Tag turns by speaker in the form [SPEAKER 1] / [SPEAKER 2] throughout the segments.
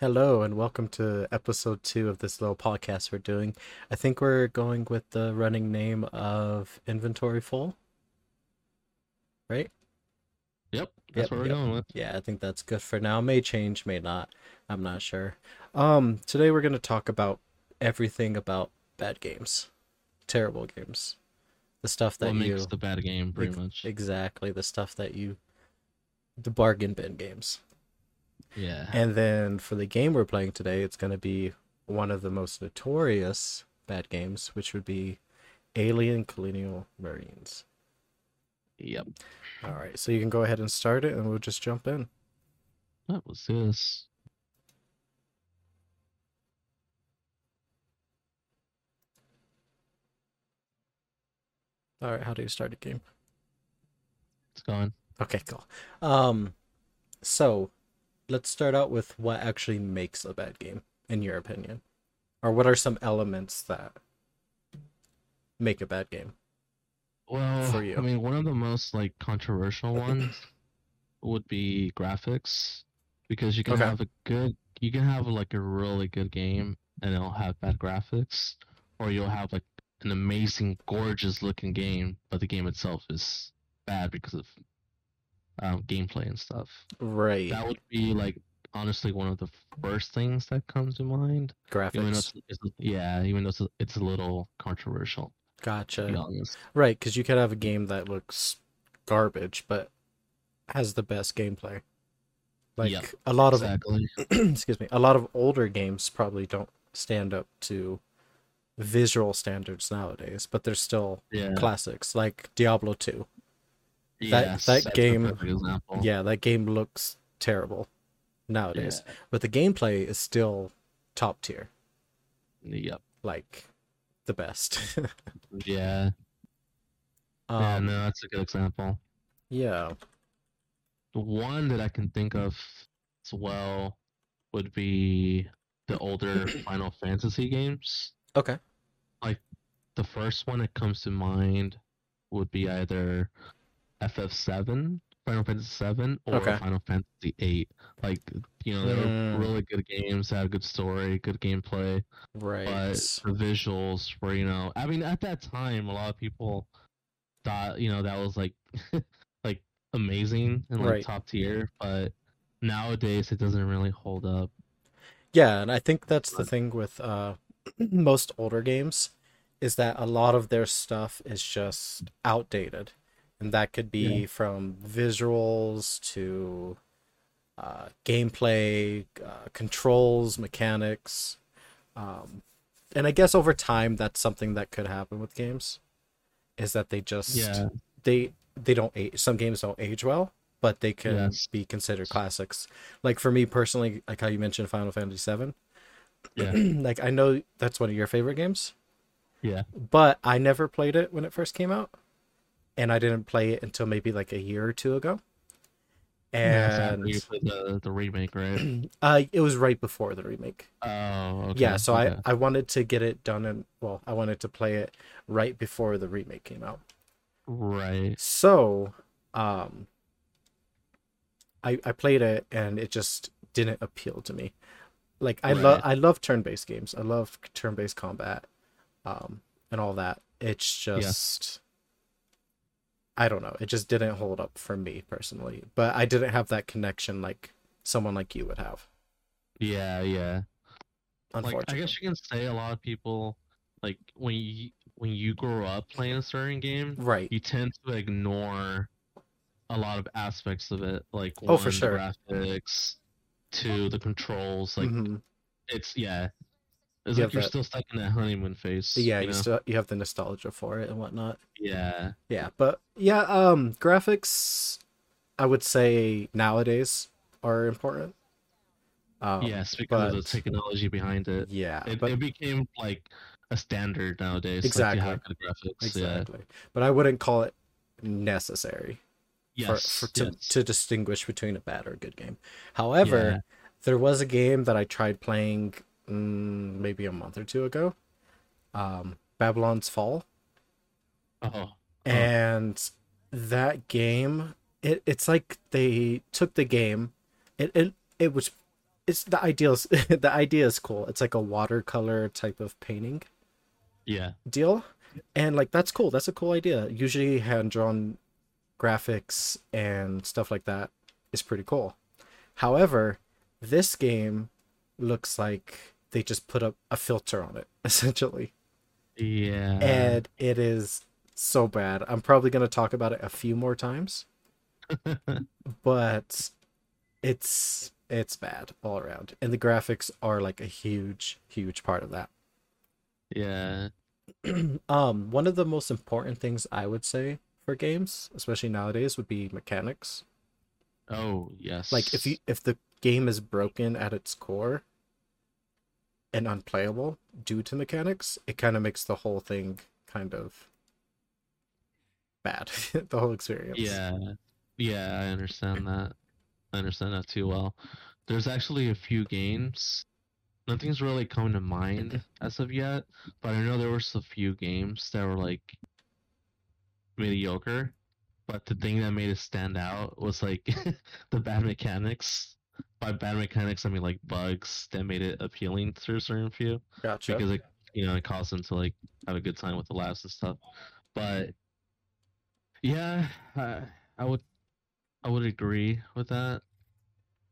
[SPEAKER 1] Hello and welcome to episode two of this little podcast we're doing. I think we're going with the running name of Inventory Full. Right?
[SPEAKER 2] Yep, that's
[SPEAKER 1] Yep,
[SPEAKER 2] what we're
[SPEAKER 1] yep.
[SPEAKER 2] going with.
[SPEAKER 1] Yeah, I think that's good for now. May change, may not. I'm not sure. Um, today we're gonna talk about everything about bad games. Terrible games. The stuff that
[SPEAKER 2] What
[SPEAKER 1] you
[SPEAKER 2] makes the bad game, pretty
[SPEAKER 1] Ex-
[SPEAKER 2] much.
[SPEAKER 1] exactly the stuff that you the bargain bin games.
[SPEAKER 2] Yeah.
[SPEAKER 1] And then for the game we're playing today, it's going to be one of the most notorious bad games, which would be Alien Colonial Marines.
[SPEAKER 2] Yep.
[SPEAKER 1] All right, so you can go ahead and start it, and we'll just jump in.
[SPEAKER 2] What was this?
[SPEAKER 1] All right, how do you start a game?
[SPEAKER 2] It's gone.
[SPEAKER 1] Okay, cool. Um, so let's start out with what actually makes a bad game, in your opinion, or what are some elements that make a bad game?
[SPEAKER 2] Well,
[SPEAKER 1] For you.
[SPEAKER 2] I mean, one of the most like controversial ones would be graphics, because you can
[SPEAKER 1] Okay.
[SPEAKER 2] have a good, you can have like a really good game and it'll have bad graphics, or you'll have like an amazing, gorgeous looking game, but the game itself is bad because of um, gameplay and stuff.
[SPEAKER 1] Right,
[SPEAKER 2] That would be like honestly one of the first things that comes to mind. Even
[SPEAKER 1] graphics.
[SPEAKER 2] it's, it's, yeah, even though it's a, it's a little controversial, to be
[SPEAKER 1] Gotcha. Right, because you could have a game that looks garbage but has the best gameplay. Like
[SPEAKER 2] Yep,
[SPEAKER 1] a lot
[SPEAKER 2] Exactly.
[SPEAKER 1] of excuse me, a lot of older games probably don't stand up to visual standards nowadays, but they're still
[SPEAKER 2] Yeah.
[SPEAKER 1] classics like Diablo 2. That
[SPEAKER 2] yes,
[SPEAKER 1] that
[SPEAKER 2] that's
[SPEAKER 1] game- Yeah, that game looks terrible nowadays, but the gameplay is still top tier,
[SPEAKER 2] Yeah. Yep.
[SPEAKER 1] like the best.
[SPEAKER 2] Yeah. yeah.
[SPEAKER 1] um,
[SPEAKER 2] No, that's a good example.
[SPEAKER 1] yeah.
[SPEAKER 2] The one that I can think of as well would be the older Final Fantasy games.
[SPEAKER 1] Okay.
[SPEAKER 2] Like the first one that comes to mind would be either FF7, Final Fantasy 7, or
[SPEAKER 1] Okay.
[SPEAKER 2] Final Fantasy 8. Like, you know, they were
[SPEAKER 1] Mm.
[SPEAKER 2] really good games, had a good story, good gameplay,
[SPEAKER 1] Right.
[SPEAKER 2] but the visuals were, you know, I mean, at that time, a lot of people thought, you know, that was like, like amazing and like
[SPEAKER 1] Right.
[SPEAKER 2] top tier, but nowadays it doesn't really hold up.
[SPEAKER 1] Yeah, and I think that's the thing with uh most older games is that a lot of their stuff is just outdated. And that could be from visuals to uh, gameplay, uh, controls, mechanics. Um, and I guess over time that's something that could happen with games is that they just
[SPEAKER 2] Yeah.
[SPEAKER 1] they they don't age some games don't age well but they can
[SPEAKER 2] Yes.
[SPEAKER 1] be considered classics like for me personally like how you mentioned final fantasy 7
[SPEAKER 2] Yeah.
[SPEAKER 1] like i know that's one of your favorite games
[SPEAKER 2] Yeah.
[SPEAKER 1] but i never played it when it first came out and i didn't play it until maybe like a year or two ago
[SPEAKER 2] Yeah, so
[SPEAKER 1] and
[SPEAKER 2] the, the remake, right?
[SPEAKER 1] uh it was right before the remake
[SPEAKER 2] Oh, okay.
[SPEAKER 1] yeah so
[SPEAKER 2] okay.
[SPEAKER 1] i i wanted to get it done and well i wanted to play it right before the remake came out
[SPEAKER 2] Right.
[SPEAKER 1] So, um, I I played it and it just didn't appeal to me. Like I love I love turn-based games. I love turn-based combat, um, and all that. It's just I don't know. It just didn't hold up for me personally. But I didn't have that connection like someone like you would have.
[SPEAKER 2] Yeah, yeah. Like I guess you can say a lot of people like when you when you grow up playing a certain game,
[SPEAKER 1] right?
[SPEAKER 2] you tend to ignore a lot of aspects of it. Like
[SPEAKER 1] Oh, for sure.
[SPEAKER 2] the graphics, to the controls. Like
[SPEAKER 1] Mhm.
[SPEAKER 2] it's yeah. It's
[SPEAKER 1] You
[SPEAKER 2] like you're
[SPEAKER 1] that-
[SPEAKER 2] still stuck in that honeymoon phase.
[SPEAKER 1] Yeah,
[SPEAKER 2] you
[SPEAKER 1] you still you have the nostalgia for it and whatnot.
[SPEAKER 2] Yeah.
[SPEAKER 1] Yeah, but yeah, um, graphics, I would say nowadays are important. Um,
[SPEAKER 2] yes, because of the technology behind it.
[SPEAKER 1] Yeah,
[SPEAKER 2] It,
[SPEAKER 1] but
[SPEAKER 2] it became like a standard nowadays.
[SPEAKER 1] Exactly.
[SPEAKER 2] Like, graphics.
[SPEAKER 1] exactly. But I wouldn't call it necessary
[SPEAKER 2] Yeah.
[SPEAKER 1] for,
[SPEAKER 2] Yes.
[SPEAKER 1] for to,
[SPEAKER 2] yes.
[SPEAKER 1] to distinguish between a bad or a good game. However, there was a game that I tried playing mm, maybe a month or two ago, um, Babylon's Fall,
[SPEAKER 2] Oh.
[SPEAKER 1] and that game, it it's like they took the game, it it it was it's the ideals. the idea is cool. It's like a watercolor type of painting
[SPEAKER 2] Yeah.
[SPEAKER 1] deal, and like that's cool. That's a cool idea. Usually, hand drawn graphics and stuff like that is pretty cool. However, this game looks like they just put up a filter on it essentially
[SPEAKER 2] Yeah.
[SPEAKER 1] and it is so bad. I'm probably going to talk about it a few more times, but it's it's bad all around. And the graphics are like a huge huge part of that.
[SPEAKER 2] yeah.
[SPEAKER 1] um one of the most important things I would say for games, especially nowadays, would be mechanics.
[SPEAKER 2] Oh yes.
[SPEAKER 1] Like if you if the game is broken at its core and unplayable due to mechanics, it kind of makes the whole thing kind of bad. the whole experience.
[SPEAKER 2] Yeah. Yeah, I understand that. I understand that too well. There's actually a few games. Nothing's really come to mind as of yet, but I know there was a few games that were like mediocre. But the thing that made it stand out was like the bad mechanics. By bad mechanics, I mean like bugs that made it appealing to a certain few
[SPEAKER 1] Gotcha.
[SPEAKER 2] because it you know it caused them to like have a good time with the laughs and stuff. But yeah, I, I would I would agree with that.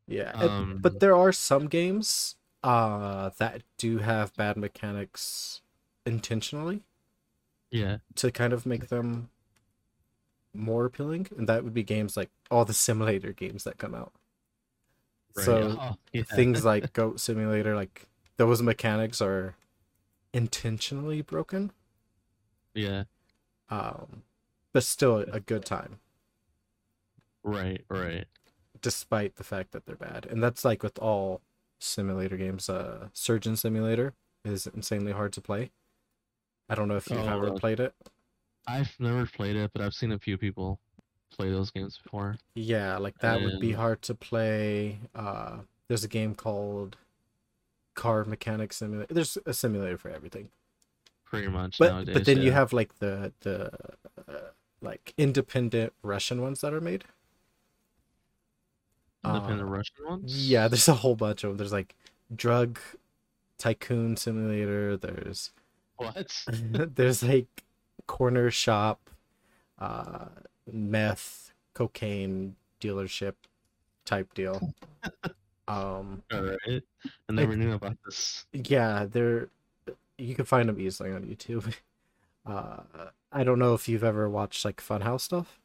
[SPEAKER 1] Yeah,
[SPEAKER 2] Um,
[SPEAKER 1] but there are some games uh that do have bad mechanics intentionally
[SPEAKER 2] Yeah,
[SPEAKER 1] to kind of make them more appealing, and that would be games like all the simulator games that come out.
[SPEAKER 2] Right.
[SPEAKER 1] So
[SPEAKER 2] Oh, yeah.
[SPEAKER 1] things like Goat Simulator, like those mechanics are intentionally broken,
[SPEAKER 2] yeah,
[SPEAKER 1] um, but still a good time,
[SPEAKER 2] right, right.
[SPEAKER 1] despite the fact that they're bad. And that's like with all simulator games. Uh, Surgeon Simulator is insanely hard to play. I don't know if you've
[SPEAKER 2] Oh,
[SPEAKER 1] ever
[SPEAKER 2] really?
[SPEAKER 1] played it.
[SPEAKER 2] I've never played it, but I've seen a few people play those games before.
[SPEAKER 1] Yeah, like that would be hard to play. Uh, there's a game called Car Mechanic Simulator. There's a simulator for everything.
[SPEAKER 2] Pretty much
[SPEAKER 1] But
[SPEAKER 2] nowadays.
[SPEAKER 1] but then you have like the the uh, like independent Russian ones that are made.
[SPEAKER 2] independent
[SPEAKER 1] uh,
[SPEAKER 2] Russian ones.
[SPEAKER 1] Yeah, there's a whole bunch of them. There's like drug tycoon simulator. There's
[SPEAKER 2] What?
[SPEAKER 1] there's like corner shop, uh, meth, cocaine dealership type deal. Um,
[SPEAKER 2] All right. I never knew about this.
[SPEAKER 1] yeah, they're you can find them easily on YouTube. Uh, I don't know if you've ever watched like Funhaus stuff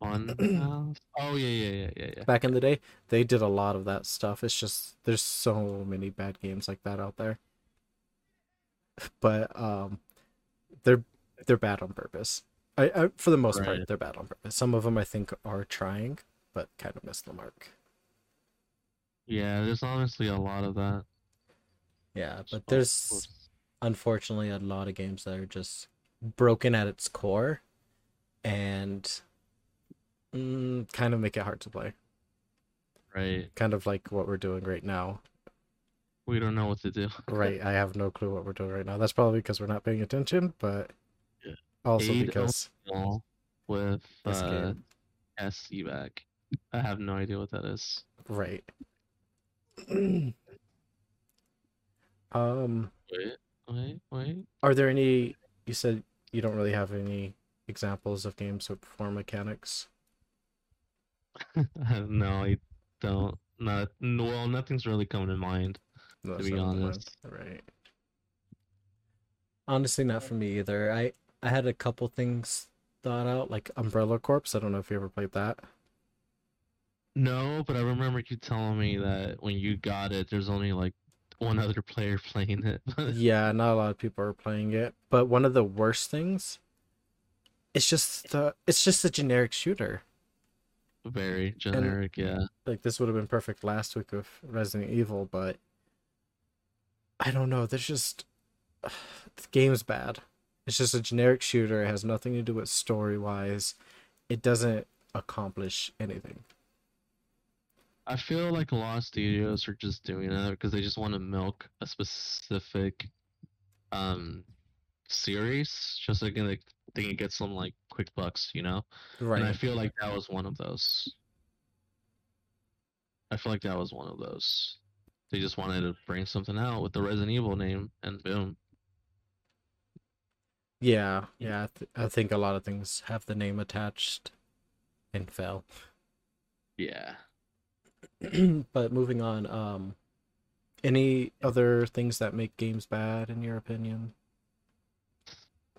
[SPEAKER 2] On uh, oh yeah yeah yeah yeah yeah.
[SPEAKER 1] back in the day. They did a lot of that stuff. It's just there's so many bad games like that out there. But um, they're they're bad on purpose. I, I for the most
[SPEAKER 2] Right.
[SPEAKER 1] part they're bad on purpose. Some of them I think are trying, but kind of miss the mark.
[SPEAKER 2] Yeah, there's honestly a lot of that.
[SPEAKER 1] Yeah, but there's unfortunately a lot of games that are just broken at its core and mm, kind of make it hard to play
[SPEAKER 2] right.
[SPEAKER 1] kind of like what we're doing right now
[SPEAKER 2] We don't know what to do.
[SPEAKER 1] right i have no clue what we're doing right now that's probably because we're not paying attention but. Also because
[SPEAKER 2] with
[SPEAKER 1] This
[SPEAKER 2] uh,
[SPEAKER 1] game.
[SPEAKER 2] S evac. I have no idea what that is.
[SPEAKER 1] right um
[SPEAKER 2] Wait, wait, wait.
[SPEAKER 1] are there any you said you don't really have any examples of games with poor mechanics
[SPEAKER 2] no, I don't. Not well. Nothing's really coming to mind.
[SPEAKER 1] No,
[SPEAKER 2] To be
[SPEAKER 1] so never mind.
[SPEAKER 2] honest.
[SPEAKER 1] right honestly not for me either i i had a couple things thought out like umbrella corps i don't know if you ever played that.
[SPEAKER 2] No, but I remember you telling me that when you got it, there's only like one other player playing it.
[SPEAKER 1] yeah not a lot of people are playing it. But one of the worst things it's just the it's just a generic shooter.
[SPEAKER 2] Very generic, yeah.
[SPEAKER 1] like this would have been perfect last week of resident evil but i don't know there's just the game's bad it's just a generic shooter it has nothing to do with story wise it doesn't accomplish anything
[SPEAKER 2] I feel like a lot of studios are just doing that because they just want to milk a specific um series just so they can like, they can get some like quick bucks, you know?
[SPEAKER 1] right
[SPEAKER 2] And I feel like that was one of those. I feel like that was one of those. They just wanted to bring something out with the Resident Evil name, and boom.
[SPEAKER 1] Yeah, yeah. I, th- I think a lot of things have the name attached and fell.
[SPEAKER 2] Yeah.
[SPEAKER 1] but moving on, um, any other things that make games bad in your opinion?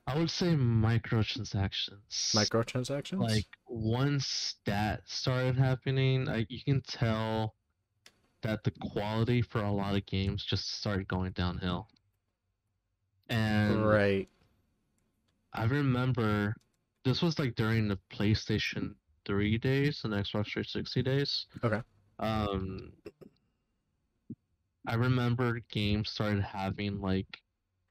[SPEAKER 2] I would say microtransactions.
[SPEAKER 1] Microtransactions?
[SPEAKER 2] Like once that started happening, like you can tell that the quality for a lot of games just started going downhill. And
[SPEAKER 1] right.
[SPEAKER 2] I remember this was like during the PlayStation 3 days and Xbox 360 days.
[SPEAKER 1] Okay.
[SPEAKER 2] Um I remember games started having like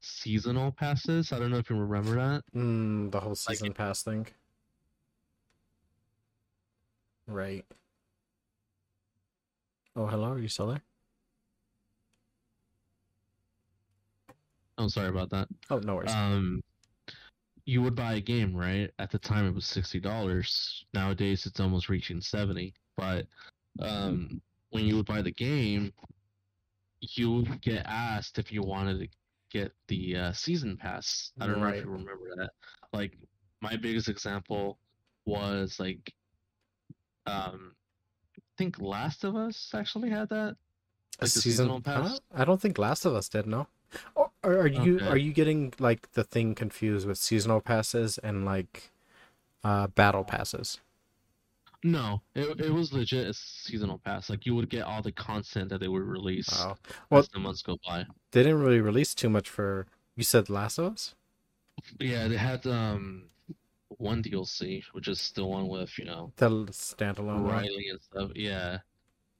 [SPEAKER 2] seasonal passes. I don't know if you remember that.
[SPEAKER 1] Mm, the whole season pass thing. Right. Oh, hello. Are you still there?
[SPEAKER 2] I'm sorry about that.
[SPEAKER 1] Oh, no worries.
[SPEAKER 2] Um, you would buy a game, right? At the time, it was sixty dollars. Nowadays, it's almost reaching seventy. But um, when you would buy the game, you would get asked if you wanted to get the uh, season pass. I don't know if you remember that. Like my biggest example was like, um, I think Last of Us actually had that.
[SPEAKER 1] a
[SPEAKER 2] like the
[SPEAKER 1] season
[SPEAKER 2] seasonal pass?
[SPEAKER 1] I don't think Last of Us did. No. Or, or are you
[SPEAKER 2] Okay.
[SPEAKER 1] are you getting like the thing confused with seasonal passes and like uh battle passes?
[SPEAKER 2] No, it it was legit a seasonal pass. Like you would get all the content that they would release
[SPEAKER 1] Oh, well-
[SPEAKER 2] as the months go by.
[SPEAKER 1] they didn't really release too much for. You said Last of Us.
[SPEAKER 2] Yeah, they had um one DLC, which is the one with you know
[SPEAKER 1] The standalone one.
[SPEAKER 2] Riley and stuff. Yeah,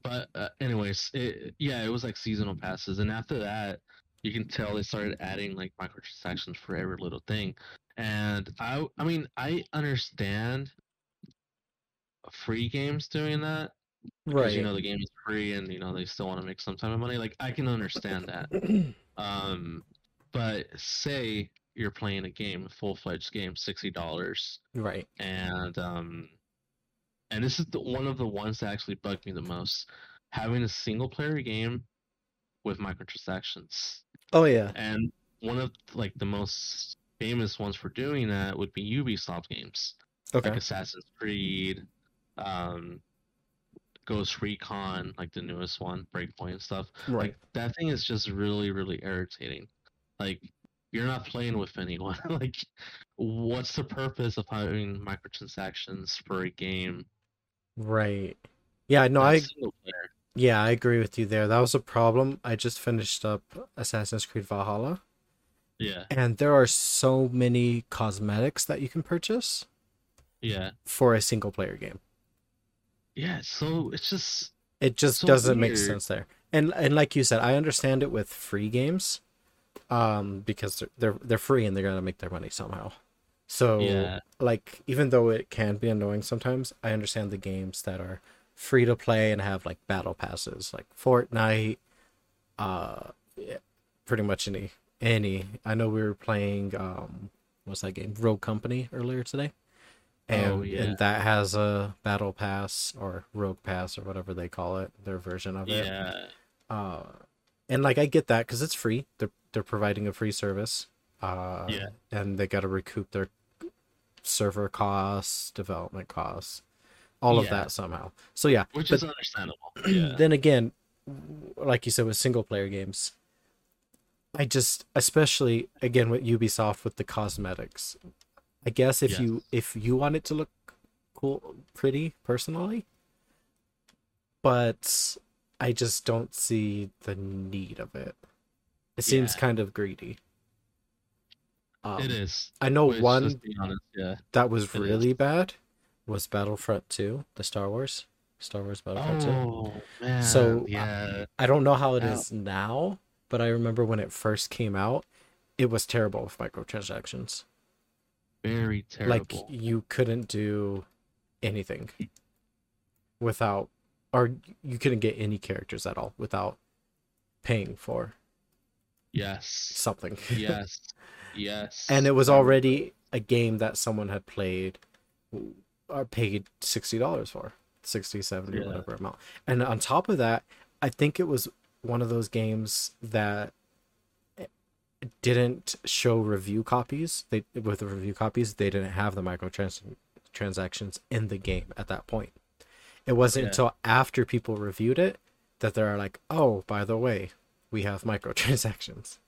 [SPEAKER 2] but uh, anyways, it yeah, it was like seasonal passes, and after that, you can tell they started adding like microtransactions for every little thing. And I I mean I understand free games doing that
[SPEAKER 1] Right.
[SPEAKER 2] you know the game is free and you know they still want to make some type of money. Like I can understand that. Um, but say you're playing a game, a full fledged game, sixty dollars,
[SPEAKER 1] right.
[SPEAKER 2] and um, and this is the, one of the ones that actually bugged me the most. Having a single player game with microtransactions,
[SPEAKER 1] Oh yeah.
[SPEAKER 2] and one of like the most famous ones for doing that would be Ubisoft games
[SPEAKER 1] Okay.
[SPEAKER 2] like Assassin's Creed, um, Ghost Recon, like the newest one, Breakpoint and stuff.
[SPEAKER 1] Right.
[SPEAKER 2] Like that thing is just really, really irritating. Like you're not playing with anyone. like, what's the purpose of having microtransactions for a game?
[SPEAKER 1] Right. Yeah. No, I
[SPEAKER 2] that's player?
[SPEAKER 1] Yeah, I agree with you there. That was a problem. I just finished up Assassin's Creed Valhalla,
[SPEAKER 2] Yeah,
[SPEAKER 1] and there are so many cosmetics that you can purchase
[SPEAKER 2] yeah,
[SPEAKER 1] for a single player game.
[SPEAKER 2] yeah. So it's just
[SPEAKER 1] It just
[SPEAKER 2] So
[SPEAKER 1] doesn't make sense there. And and like you said, I understand it with free games, um, because they're they're, they're free and they're gonna make their money somehow. So
[SPEAKER 2] Yeah.
[SPEAKER 1] like even though it can be annoying sometimes, I understand the games that are free to play and have like battle passes, like Fortnite, uh, yeah, pretty much any any. I know we were playing um, what's that game? Rogue Company earlier today, and
[SPEAKER 2] Oh, yeah.
[SPEAKER 1] and that has a battle pass or Rogue Pass or whatever they call it, their version of it.
[SPEAKER 2] yeah,
[SPEAKER 1] Uh, and like I get that because it's free. They're they're providing a free service. Uh,
[SPEAKER 2] Yeah.
[SPEAKER 1] And they got to recoup their server costs, development costs, all of that somehow. So yeah,
[SPEAKER 2] which
[SPEAKER 1] but
[SPEAKER 2] is understandable. Yeah,
[SPEAKER 1] then again, like you said with single player games, I just especially again with Ubisoft with the cosmetics. I guess if you if you want it to look cool, pretty personally, but I just don't see the need of it. It seems
[SPEAKER 2] Yeah.
[SPEAKER 1] kind of greedy. Um,
[SPEAKER 2] it is.
[SPEAKER 1] I know one
[SPEAKER 2] honest, yeah.
[SPEAKER 1] that was
[SPEAKER 2] it is.
[SPEAKER 1] really bad was Battlefront 2, the Star Wars, Star Wars Battlefront 2.
[SPEAKER 2] Oh man.
[SPEAKER 1] So,
[SPEAKER 2] yeah,
[SPEAKER 1] I don't know how it is now, but I remember when it first came out, it was terrible with microtransactions.
[SPEAKER 2] very terrible.
[SPEAKER 1] Like you couldn't do anything without or you couldn't get any characters at all without paying for
[SPEAKER 2] yes.
[SPEAKER 1] something.
[SPEAKER 2] yes. Yes.
[SPEAKER 1] and it was already a game that someone had played or paid $60 for. 60, 70,
[SPEAKER 2] Yeah.
[SPEAKER 1] whatever amount. And on top of that, I think it was one of those games that didn't show review copies. They with the review copies, they didn't have the microtransactions transactions in the game at that point. It wasn't
[SPEAKER 2] Yeah.
[SPEAKER 1] until after people reviewed it that they're like, "Oh, by the way, we have microtransactions,"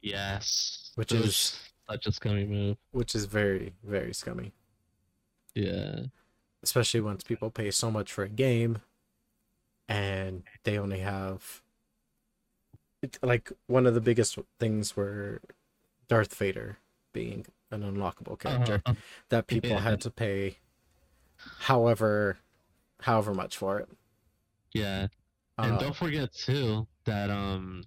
[SPEAKER 2] Yes.
[SPEAKER 1] Which is-
[SPEAKER 2] such a scummy move.
[SPEAKER 1] which is very very scummy.
[SPEAKER 2] Yeah.
[SPEAKER 1] especially once people pay so much for a game and they only have like one of the biggest things were Darth Vader being an unlockable character
[SPEAKER 2] Uh-huh.
[SPEAKER 1] that people
[SPEAKER 2] Yeah.
[SPEAKER 1] had to pay however however much for it.
[SPEAKER 2] Yeah. And
[SPEAKER 1] Uh,
[SPEAKER 2] don't forget too that um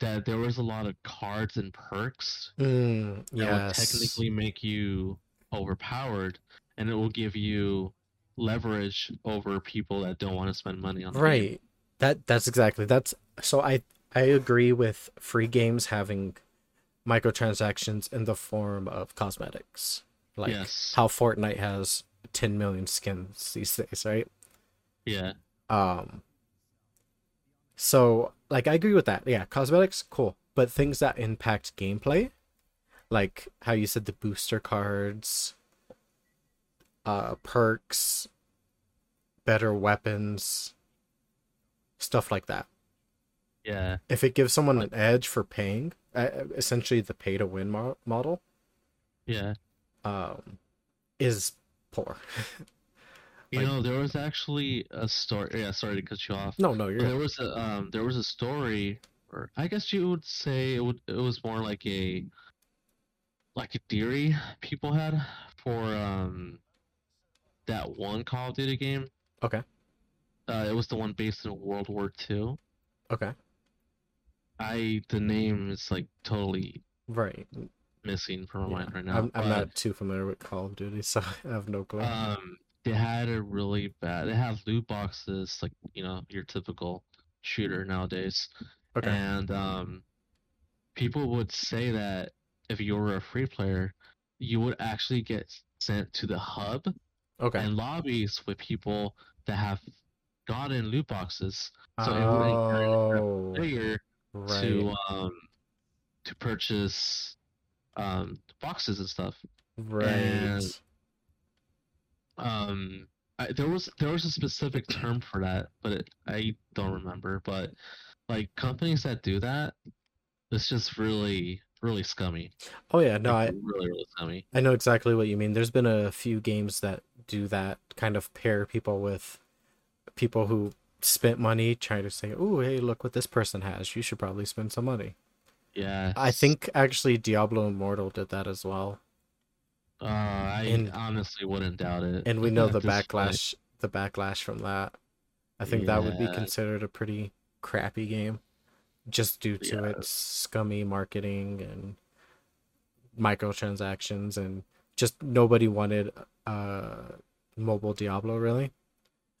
[SPEAKER 2] that there was a lot of cards and perks
[SPEAKER 1] mm,
[SPEAKER 2] that
[SPEAKER 1] yes.
[SPEAKER 2] would technically make you overpowered and it will give you leverage over people that don't want to spend money on the game.
[SPEAKER 1] right. That that's exactly that's so I I agree with free games having microtransactions in the form of cosmetics. Like
[SPEAKER 2] yes.
[SPEAKER 1] how Fortnite has 10 million skins these days, right?
[SPEAKER 2] yeah.
[SPEAKER 1] Um so like I agree with that. Yeah, cosmetics cool, but things that impact gameplay like how you said the booster cards, uh perks, better weapons, stuff like that.
[SPEAKER 2] Yeah.
[SPEAKER 1] If it gives someone an edge for paying, uh, essentially the pay to win mo- model
[SPEAKER 2] Yeah.
[SPEAKER 1] um is poor.
[SPEAKER 2] You
[SPEAKER 1] Like-
[SPEAKER 2] know, there was actually a story. Yeah, sorry to cut you off.
[SPEAKER 1] no, no, you're
[SPEAKER 2] There was a um, there was a story, or I guess you would say it would. It was more like a like a theory people had for um that one Call of Duty game.
[SPEAKER 1] Okay.
[SPEAKER 2] Uh, it was the one based in World War II.
[SPEAKER 1] okay.
[SPEAKER 2] I the name is like totally
[SPEAKER 1] Right.
[SPEAKER 2] missing from my
[SPEAKER 1] Yeah.
[SPEAKER 2] mind right now.
[SPEAKER 1] I'm, I'm not too familiar with Call of Duty, so I have no clue.
[SPEAKER 2] Um, they had a really bad. They had loot boxes, like you know your typical shooter nowadays.
[SPEAKER 1] okay.
[SPEAKER 2] And um, people would say that if you were a free player, you would actually get sent to the hub
[SPEAKER 1] okay.
[SPEAKER 2] and lobbies with people that have gotten loot boxes. So it would encourage
[SPEAKER 1] oh, right.
[SPEAKER 2] to um to purchase um boxes and stuff.
[SPEAKER 1] right.
[SPEAKER 2] and- Um, I, there was there was a specific term for that, but it, I don't remember. But like companies that do that, it's just really really scummy.
[SPEAKER 1] oh yeah, no, I
[SPEAKER 2] really really scummy.
[SPEAKER 1] I know exactly what you mean. There's been a few games that do that kind of pair people with people who spent money trying to say, "Oh, hey, look what this person has. You should probably spend some money."
[SPEAKER 2] Yeah,
[SPEAKER 1] I think actually Diablo Immortal did that as well.
[SPEAKER 2] Uh, I
[SPEAKER 1] And-
[SPEAKER 2] honestly wouldn't doubt it.
[SPEAKER 1] and we know the
[SPEAKER 2] this point.
[SPEAKER 1] backlash the backlash from that i think that would be considered a pretty crappy game just due to
[SPEAKER 2] Yeah.
[SPEAKER 1] its scummy marketing and microtransactions and just nobody wanted uh mobile diablo really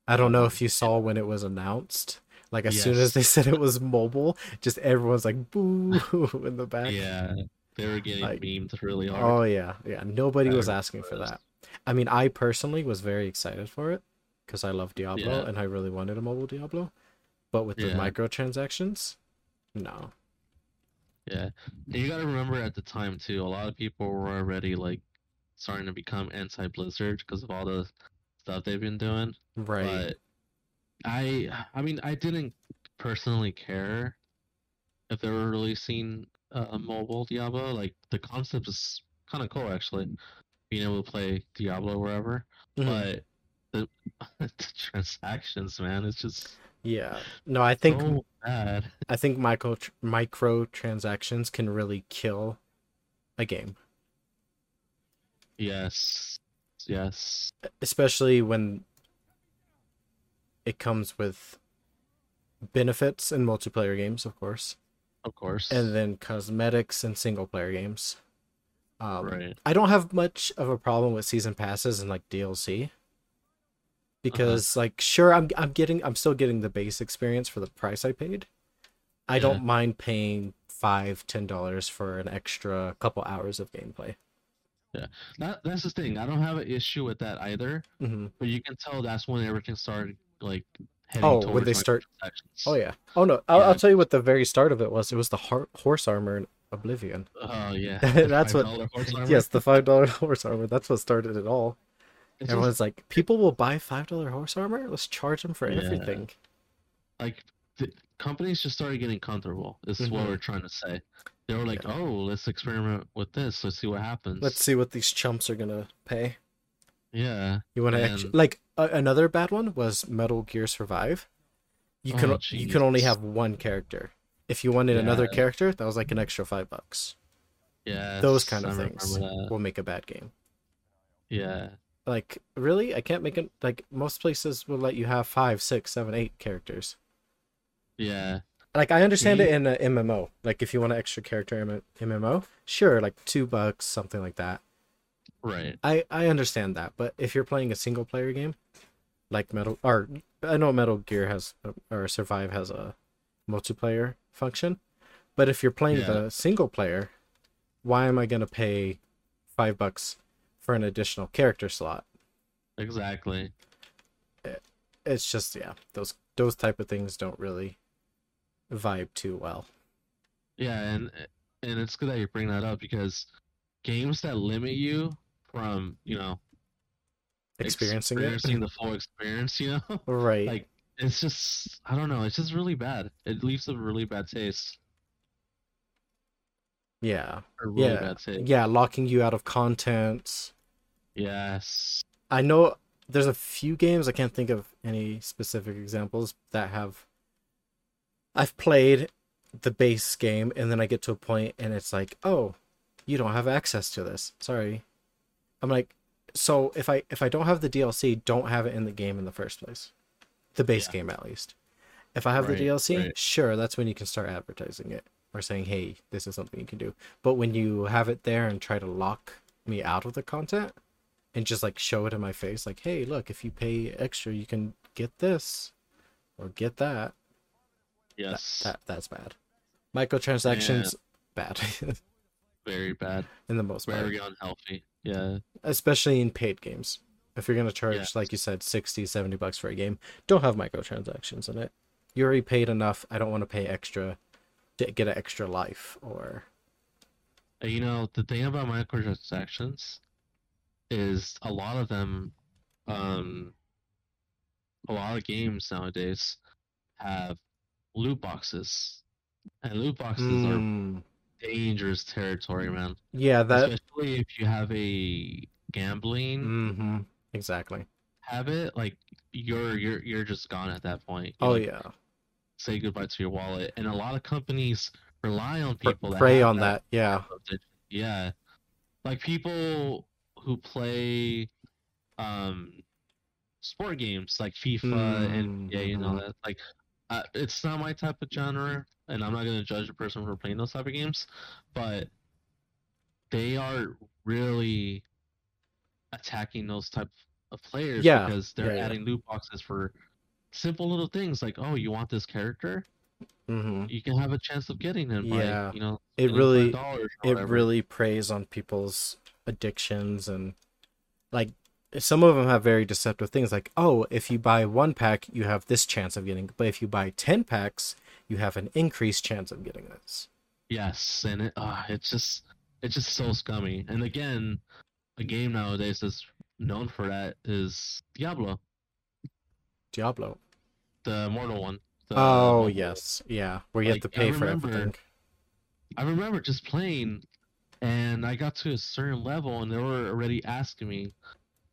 [SPEAKER 1] i don't know if you saw when it was announced like as soon as they said it was mobile just everyone's like boo in the back
[SPEAKER 2] Yeah, they were getting
[SPEAKER 1] Like-
[SPEAKER 2] memed really hard.
[SPEAKER 1] oh yeah yeah nobody was
[SPEAKER 2] I
[SPEAKER 1] asking for that I mean, I personally was very excited for it because I love Diablo
[SPEAKER 2] Yeah.
[SPEAKER 1] and I really wanted a mobile Diablo. But with the microtransactions, no.
[SPEAKER 2] Yeah, and you got to remember at the time too, a lot of people were already like starting to become anti-Blizzard because of all the stuff they've been doing.
[SPEAKER 1] Right.
[SPEAKER 2] But I, I mean, I didn't personally care if they were releasing a, a mobile Diablo. Like the concept is kind of cool actually, being able to play Diablo wherever.
[SPEAKER 1] Mhm.
[SPEAKER 2] But the, the transactions, man, it's just
[SPEAKER 1] yeah. No, I think
[SPEAKER 2] so.
[SPEAKER 1] I think micro micro transactions can really kill a game,
[SPEAKER 2] Yes, yes,
[SPEAKER 1] especially when it comes with benefits in multiplayer games, of course,
[SPEAKER 2] of course.
[SPEAKER 1] and then cosmetics in single player games. Um,
[SPEAKER 2] right.
[SPEAKER 1] I don't have much of a problem with season passes and like DLC because like sure I'm I'm getting I'm still getting the base experience for the price I paid. I
[SPEAKER 2] Yeah.
[SPEAKER 1] don't mind paying five ten dollars for an extra couple hours of gameplay.
[SPEAKER 2] Yeah, that that's the thing. I don't have an issue with that either.
[SPEAKER 1] hmm
[SPEAKER 2] But you can tell that's when everything started like
[SPEAKER 1] Oh, when they start- Oh yeah. Oh no. I'll,
[SPEAKER 2] Yeah.
[SPEAKER 1] I'll tell you what the very start of it was. It was the har- horse armor in Oblivion.
[SPEAKER 2] Oh yeah.
[SPEAKER 1] That's what-
[SPEAKER 2] $5 horse armor.
[SPEAKER 1] Yes, the five dollar horse armor. That's what started it all. Everyone's like, people will buy five dollar horse armor. Let's charge them for
[SPEAKER 2] Yeah.
[SPEAKER 1] everything.
[SPEAKER 2] like the companies just started getting comfortable. This is what
[SPEAKER 1] Mhm.
[SPEAKER 2] we're trying to say. They were like,
[SPEAKER 1] Yeah.
[SPEAKER 2] "Oh, let's experiment with this. Let's see what happens."
[SPEAKER 1] Let's see what these chumps are gonna pay.
[SPEAKER 2] Yeah.
[SPEAKER 1] You want to
[SPEAKER 2] And-
[SPEAKER 1] like uh, another bad one was Metal Gear Survive. You can
[SPEAKER 2] Oh,
[SPEAKER 1] you can only have one character. If you wanted another character, that was like an extra five bucks.
[SPEAKER 2] Yeah.
[SPEAKER 1] Those kind of things will make a bad game.
[SPEAKER 2] Yeah.
[SPEAKER 1] Like really, I can't make it. Like most places will let you have five, six, seven, eight characters.
[SPEAKER 2] Yeah.
[SPEAKER 1] Like I understand it in a MMO. Like if you want an extra character in MMO, sure, like two bucks, something like that.
[SPEAKER 2] Right.
[SPEAKER 1] I I understand that, but if you're playing a single player game, like Metal or I know Metal Gear has or Survive has a multiplayer function, but if you're playing
[SPEAKER 2] Yeah.
[SPEAKER 1] the single player, why am I gonna pay five bucks for an additional character slot?
[SPEAKER 2] Exactly.
[SPEAKER 1] It, It's just yeah, those those type of things don't really vibe too well.
[SPEAKER 2] Yeah, and and it's good that you bring that up because games that limit you from you know
[SPEAKER 1] Experiencing
[SPEAKER 2] experiencing the full experience, you know,
[SPEAKER 1] right?
[SPEAKER 2] like it's just I don't know, it's just really bad. It leaves a really bad taste.
[SPEAKER 1] yeah,
[SPEAKER 2] really
[SPEAKER 1] Yeah.
[SPEAKER 2] bad taste.
[SPEAKER 1] yeah, locking you out of content.
[SPEAKER 2] Yes.
[SPEAKER 1] I know there's a few games I can't think of any specific examples that have I've played the base game and then I get to a point and it's like, "Oh, you don't have access to this. Sorry." I'm like, "So if I if I don't have the DLC, don't have it in the game in the first place." The base
[SPEAKER 2] Yeah.
[SPEAKER 1] game at least. If I have
[SPEAKER 2] Right,
[SPEAKER 1] the DLC,
[SPEAKER 2] right.
[SPEAKER 1] sure, that's when you can start advertising it or saying, "Hey, this is something you can do." But when you have it there and try to lock me out of the content, and just like show it in my face like hey look if you pay extra you can get this or get that that,
[SPEAKER 2] Yes.
[SPEAKER 1] that that's bad microtransactions bad
[SPEAKER 2] Very bad.
[SPEAKER 1] in the most part
[SPEAKER 2] Very unhealthy. Yeah.
[SPEAKER 1] especially in paid games if you're going to charge
[SPEAKER 2] Yes.
[SPEAKER 1] like you said 60 70 bucks for a game don't have microtransactions in it you already paid enough i don't want to pay extra to get an extra life or
[SPEAKER 2] You know, the thing about microtransactions is a lot of them, um, a lot of games nowadays have loot boxes, and loot boxes are
[SPEAKER 1] Mm,
[SPEAKER 2] dangerous territory, man.
[SPEAKER 1] yeah that
[SPEAKER 2] Especially if you have a gambling
[SPEAKER 1] mm-hmm. exactly
[SPEAKER 2] habit, like you're you're you're just gone at that point. You
[SPEAKER 1] oh yeah
[SPEAKER 2] Say goodbye to your wallet, and a lot of companies rely on people that
[SPEAKER 1] prey on that yeah.
[SPEAKER 2] Yeah, like people who play um sport games like FIFA and and all
[SPEAKER 1] Mhm.
[SPEAKER 2] that. Like, uh, it's not my type of genre, and I'm not gonna judge a person for playing those type of games, but they are really attacking those type of players
[SPEAKER 1] Yeah,
[SPEAKER 2] because they're
[SPEAKER 1] yeah, yeah.
[SPEAKER 2] adding loot boxes for simple little things like, oh, you want this character,
[SPEAKER 1] hmm
[SPEAKER 2] you can have a chance of getting him
[SPEAKER 1] Yeah.
[SPEAKER 2] by you know
[SPEAKER 1] It really- it really preys on people's addictions and like some of them have very deceptive things like oh if you buy one pack you have this chance of getting but if you buy 10 packs you have an increased chance of getting this
[SPEAKER 2] Yes, and it uh, it's just it's just so scummy. And again, a game nowadays that's known for that is Diablo,
[SPEAKER 1] diablo
[SPEAKER 2] the Mortal one. the
[SPEAKER 1] oh
[SPEAKER 2] mobile.
[SPEAKER 1] yes yeah where you have to
[SPEAKER 2] Like, I
[SPEAKER 1] pay for
[SPEAKER 2] remember-
[SPEAKER 1] everything
[SPEAKER 2] I remember just playing, and I got to a certain level, and they were already asking me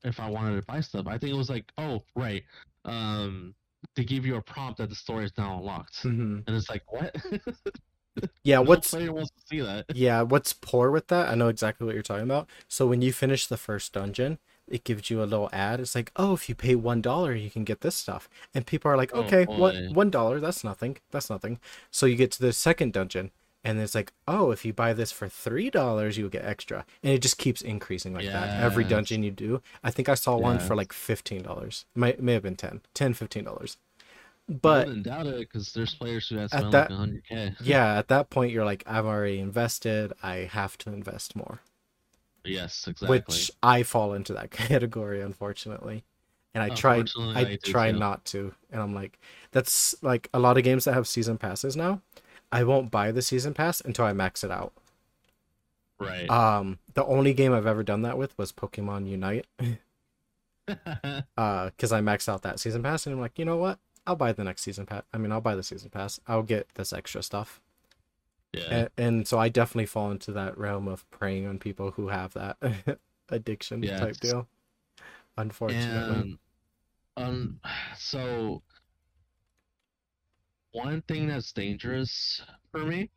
[SPEAKER 2] if I wanted to buy stuff. I think it was like, oh right, um, they give you a prompt that the story is now unlocked,
[SPEAKER 1] hmm
[SPEAKER 2] and it's like what?
[SPEAKER 1] yeah
[SPEAKER 2] No
[SPEAKER 1] what's
[SPEAKER 2] player wants to see that?
[SPEAKER 1] yeah what's poor with that i know exactly what you're talking about so when you finish the first dungeon it gives you a little ad it's like oh if you pay one dollar you can get this stuff and people are like
[SPEAKER 2] Oh,
[SPEAKER 1] okay
[SPEAKER 2] boy.
[SPEAKER 1] one one dollar that's nothing that's nothing so you get to the second dungeon and it's like oh if you buy this for three dollars you'll get extra and it just keeps increasing like that every dungeon you do i think i saw one for like fifteen dollars might may have been 10 10 15 dollars but
[SPEAKER 2] wouldn't doubt it because there's players who have spent
[SPEAKER 1] that-
[SPEAKER 2] like 100k.
[SPEAKER 1] yeah at that point you're like i've already invested i have to invest more
[SPEAKER 2] Yes, exactly.
[SPEAKER 1] which I fall into that category, unfortunately. And I try, I
[SPEAKER 2] I
[SPEAKER 1] try
[SPEAKER 2] too.
[SPEAKER 1] not to, and I'm like, that's like a lot of games that have season passes now. I won't buy the season pass until I max it out.
[SPEAKER 2] right.
[SPEAKER 1] Um, the only game I've ever done that with was Pokemon Unite, uh, because I maxed out that season pass, and I'm like, you know what? I'll buy the next season pass. I mean, I'll buy the season pass. I'll get this extra stuff.
[SPEAKER 2] yeah.
[SPEAKER 1] and, and so I definitely fall into that realm of preying on people who have that addiction type
[SPEAKER 2] Yes.
[SPEAKER 1] deal. Unfortunately,
[SPEAKER 2] And um, so one thing that's dangerous for me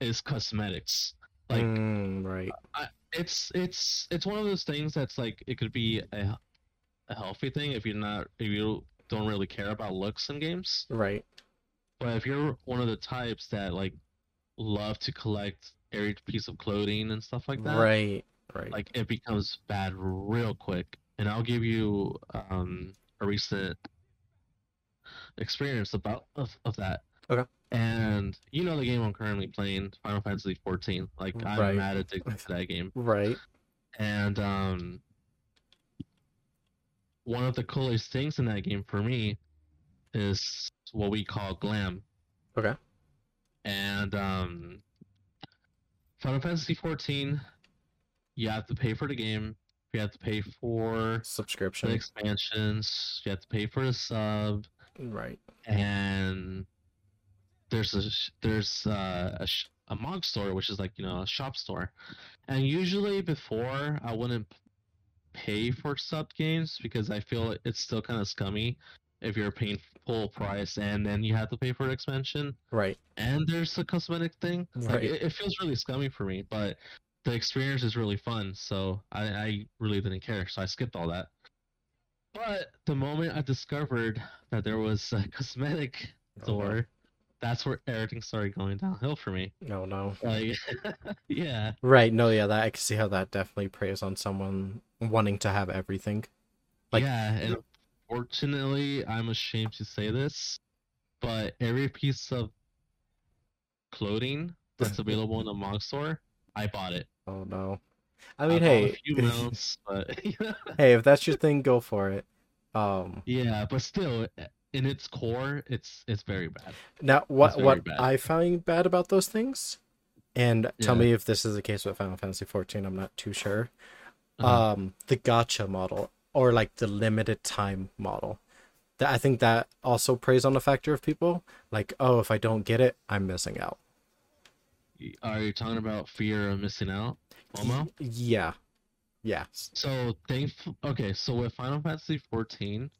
[SPEAKER 2] is cosmetics. Like
[SPEAKER 1] Mm, right,
[SPEAKER 2] it's it's it's one of those things that's like it could be a a healthy thing if you're not if you don't really care about looks in games.
[SPEAKER 1] right,
[SPEAKER 2] But if you're one of the types that like love to collect every piece of clothing and stuff like that,
[SPEAKER 1] right, right.
[SPEAKER 2] like it becomes bad real quick. And I'll give you um a recent experience about of, of that.
[SPEAKER 1] Okay.
[SPEAKER 2] And you know the game I'm currently playing, Final Fantasy 14. Like I'm
[SPEAKER 1] Right.
[SPEAKER 2] mad addicted to that game.
[SPEAKER 1] right.
[SPEAKER 2] And um one of the coolest things in that game for me is what we call glam.
[SPEAKER 1] Okay.
[SPEAKER 2] And um Final Fantasy 14 you have to pay for the game. You have to pay for
[SPEAKER 1] Subscription.
[SPEAKER 2] expansions. You have to pay for the sub,
[SPEAKER 1] Right.
[SPEAKER 2] and there's a there's uh, a a mog store, which is like you know a shop store. And usually before I wouldn't pay for sub games because I feel it's still kind of scummy if you're paying full price and then you have to pay for the expansion
[SPEAKER 1] Right.
[SPEAKER 2] and there's a cosmetic thing. Like,
[SPEAKER 1] Right.
[SPEAKER 2] it, it feels really scummy for me, but the experience is really fun, so I, I really didn't care, so I skipped all that. But the moment I discovered that there was a cosmetic
[SPEAKER 1] Oh, no.
[SPEAKER 2] store, that's where everything started going downhill for me.
[SPEAKER 1] No, no.
[SPEAKER 2] Like, yeah,
[SPEAKER 1] Right. No, yeah, that I can see how that definitely preys on someone wanting to have everything. Like-
[SPEAKER 2] yeah, and fortunately, I'm ashamed to say this, but every piece of clothing that's available in the Mog store, I bought it.
[SPEAKER 1] Oh no. I
[SPEAKER 2] I
[SPEAKER 1] mean,
[SPEAKER 2] bought
[SPEAKER 1] hey,
[SPEAKER 2] a few mounts, but
[SPEAKER 1] hey, if that's your thing, go for it. Um,
[SPEAKER 2] yeah, but still, in its core, it's it's very bad.
[SPEAKER 1] now what what
[SPEAKER 2] bad.
[SPEAKER 1] I find bad about those things, and tell
[SPEAKER 2] Yeah.
[SPEAKER 1] me if this is the case with Final Fantasy 14. I'm not too sure.
[SPEAKER 2] Uh-huh.
[SPEAKER 1] Um, the gacha model or like the limited time model. That I think that also preys on the factor of people like, oh, if I don't get it, I'm missing out.
[SPEAKER 2] Are you talking about fear of missing out, FOMO?
[SPEAKER 1] Y- Yeah, yeah,
[SPEAKER 2] So thankful. Okay, so with Final Fantasy 14,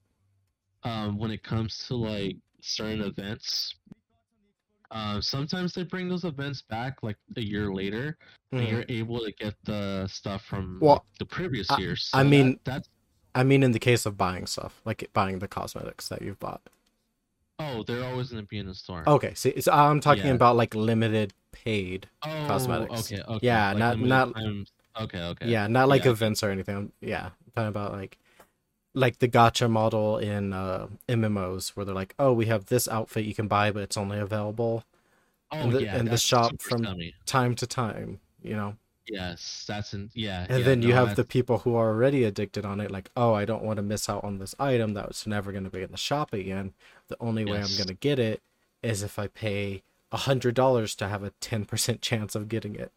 [SPEAKER 2] um, when it comes to like certain events, um, sometimes they bring those events back like a year later, and
[SPEAKER 1] Mhm.
[SPEAKER 2] you're able to get the stuff from
[SPEAKER 1] Well,
[SPEAKER 2] like, the previous
[SPEAKER 1] I-
[SPEAKER 2] years.
[SPEAKER 1] I mean-
[SPEAKER 2] that, that's
[SPEAKER 1] I mean, in the case of buying stuff, like buying the cosmetics that you've bought.
[SPEAKER 2] Oh, they're always gonna be in the store.
[SPEAKER 1] Okay, see, so I'm talking
[SPEAKER 2] Yeah.
[SPEAKER 1] about like limited paid.
[SPEAKER 2] Oh,
[SPEAKER 1] cosmetics.
[SPEAKER 2] Okay, okay.
[SPEAKER 1] Yeah,
[SPEAKER 2] like
[SPEAKER 1] not- not-
[SPEAKER 2] time- Okay, okay.
[SPEAKER 1] Yeah, not like
[SPEAKER 2] Yeah.
[SPEAKER 1] events or anything. I'm- Yeah, I'm talking about like like the gacha model in uh, MMOs where they're like, oh, we have this outfit you can buy, but it's only available
[SPEAKER 2] Oh,
[SPEAKER 1] and the-
[SPEAKER 2] yeah.
[SPEAKER 1] and the shop from-
[SPEAKER 2] scummy.
[SPEAKER 1] time to time. You know,
[SPEAKER 2] Yes, that's in. Yeah.
[SPEAKER 1] and
[SPEAKER 2] yeah,
[SPEAKER 1] then you
[SPEAKER 2] no,
[SPEAKER 1] have the people who are already addicted on it, like, oh, I don't want to miss out on this item that was never going to be in the shop again. The only way I'm going to get it is if I pay a hundred dollars to have a ten percent chance of getting it.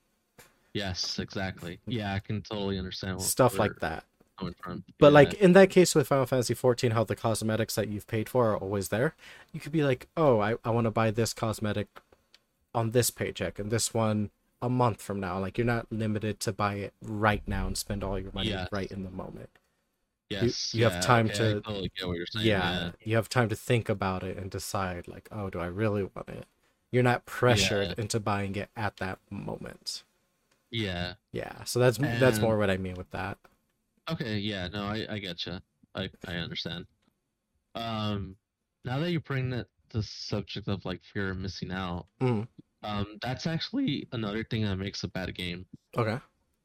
[SPEAKER 2] Yes, exactly. Yeah, I can totally understand
[SPEAKER 1] Stuff like that.
[SPEAKER 2] you're coming from.
[SPEAKER 1] But
[SPEAKER 2] Yeah.
[SPEAKER 1] like in that case with Final Fantasy 14, how the cosmetics that you've paid for are always there, you could be like, oh, I, I want to buy this cosmetic on this paycheck and this one a month from now. Like you're not limited to buy it right now and spend all your money
[SPEAKER 2] Yes.
[SPEAKER 1] right in the moment.
[SPEAKER 2] Yes,
[SPEAKER 1] you have
[SPEAKER 2] yeah,
[SPEAKER 1] time
[SPEAKER 2] okay,
[SPEAKER 1] to-
[SPEAKER 2] totally get what you're saying.
[SPEAKER 1] Yeah, you have time to think about it and decide like, oh, do I really want it? You're not pressured
[SPEAKER 2] Yeah.
[SPEAKER 1] into buying it at that moment.
[SPEAKER 2] Yeah.
[SPEAKER 1] Yeah, so that's that's more what I mean with that.
[SPEAKER 2] Okay. Yeah. No, I I get you. I I understand. Um, now that you bring that the subject of like fear of missing out,
[SPEAKER 1] Mhm.
[SPEAKER 2] um, that's actually another thing that makes a bad game
[SPEAKER 1] Okay.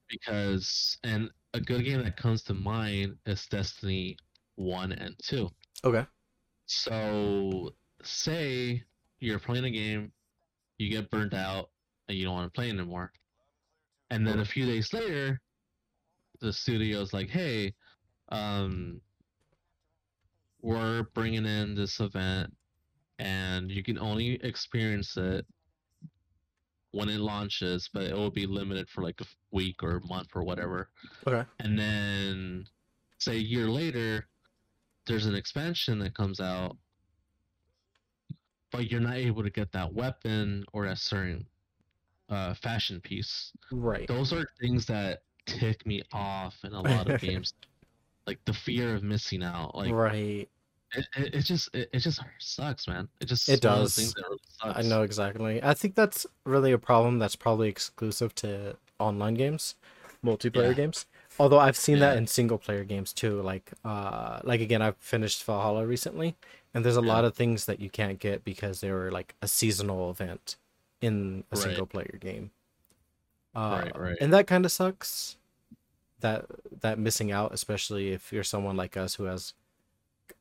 [SPEAKER 2] Because and a good game that comes to mind is Destiny one and two.
[SPEAKER 1] Okay.
[SPEAKER 2] So, say you're playing a game, you get burnt out, and you don't want to play anymore. and then a few days later, the studio's like, "Hey, um, we're bringing in this event, and you can only experience it when it launches, but it will be limited for like a week or a month or whatever."
[SPEAKER 1] Okay.
[SPEAKER 2] And then, say a year later, there's an expansion that comes out, but you're not able to get that weapon or that certain uh, fashion piece.
[SPEAKER 1] Right.
[SPEAKER 2] Those are things that tick me off in a lot of games, like the fear of missing out. Like
[SPEAKER 1] right.
[SPEAKER 2] It, it, it just it, it just sucks, man. It just
[SPEAKER 1] It
[SPEAKER 2] one of the
[SPEAKER 1] does.
[SPEAKER 2] really
[SPEAKER 1] I know exactly. I think that's really a problem that's probably exclusive to online games, multiplayer
[SPEAKER 2] Yeah.
[SPEAKER 1] games. Although I've seen that in single player games too. Like uh like again I've finished Valhalla recently and there's a
[SPEAKER 2] Yeah.
[SPEAKER 1] lot of things that you can't get because they were like a seasonal event in a
[SPEAKER 2] Right.
[SPEAKER 1] single player game. Uh,
[SPEAKER 2] Right, right.
[SPEAKER 1] And that kind of sucks. That that missing out, especially if you're someone like us who has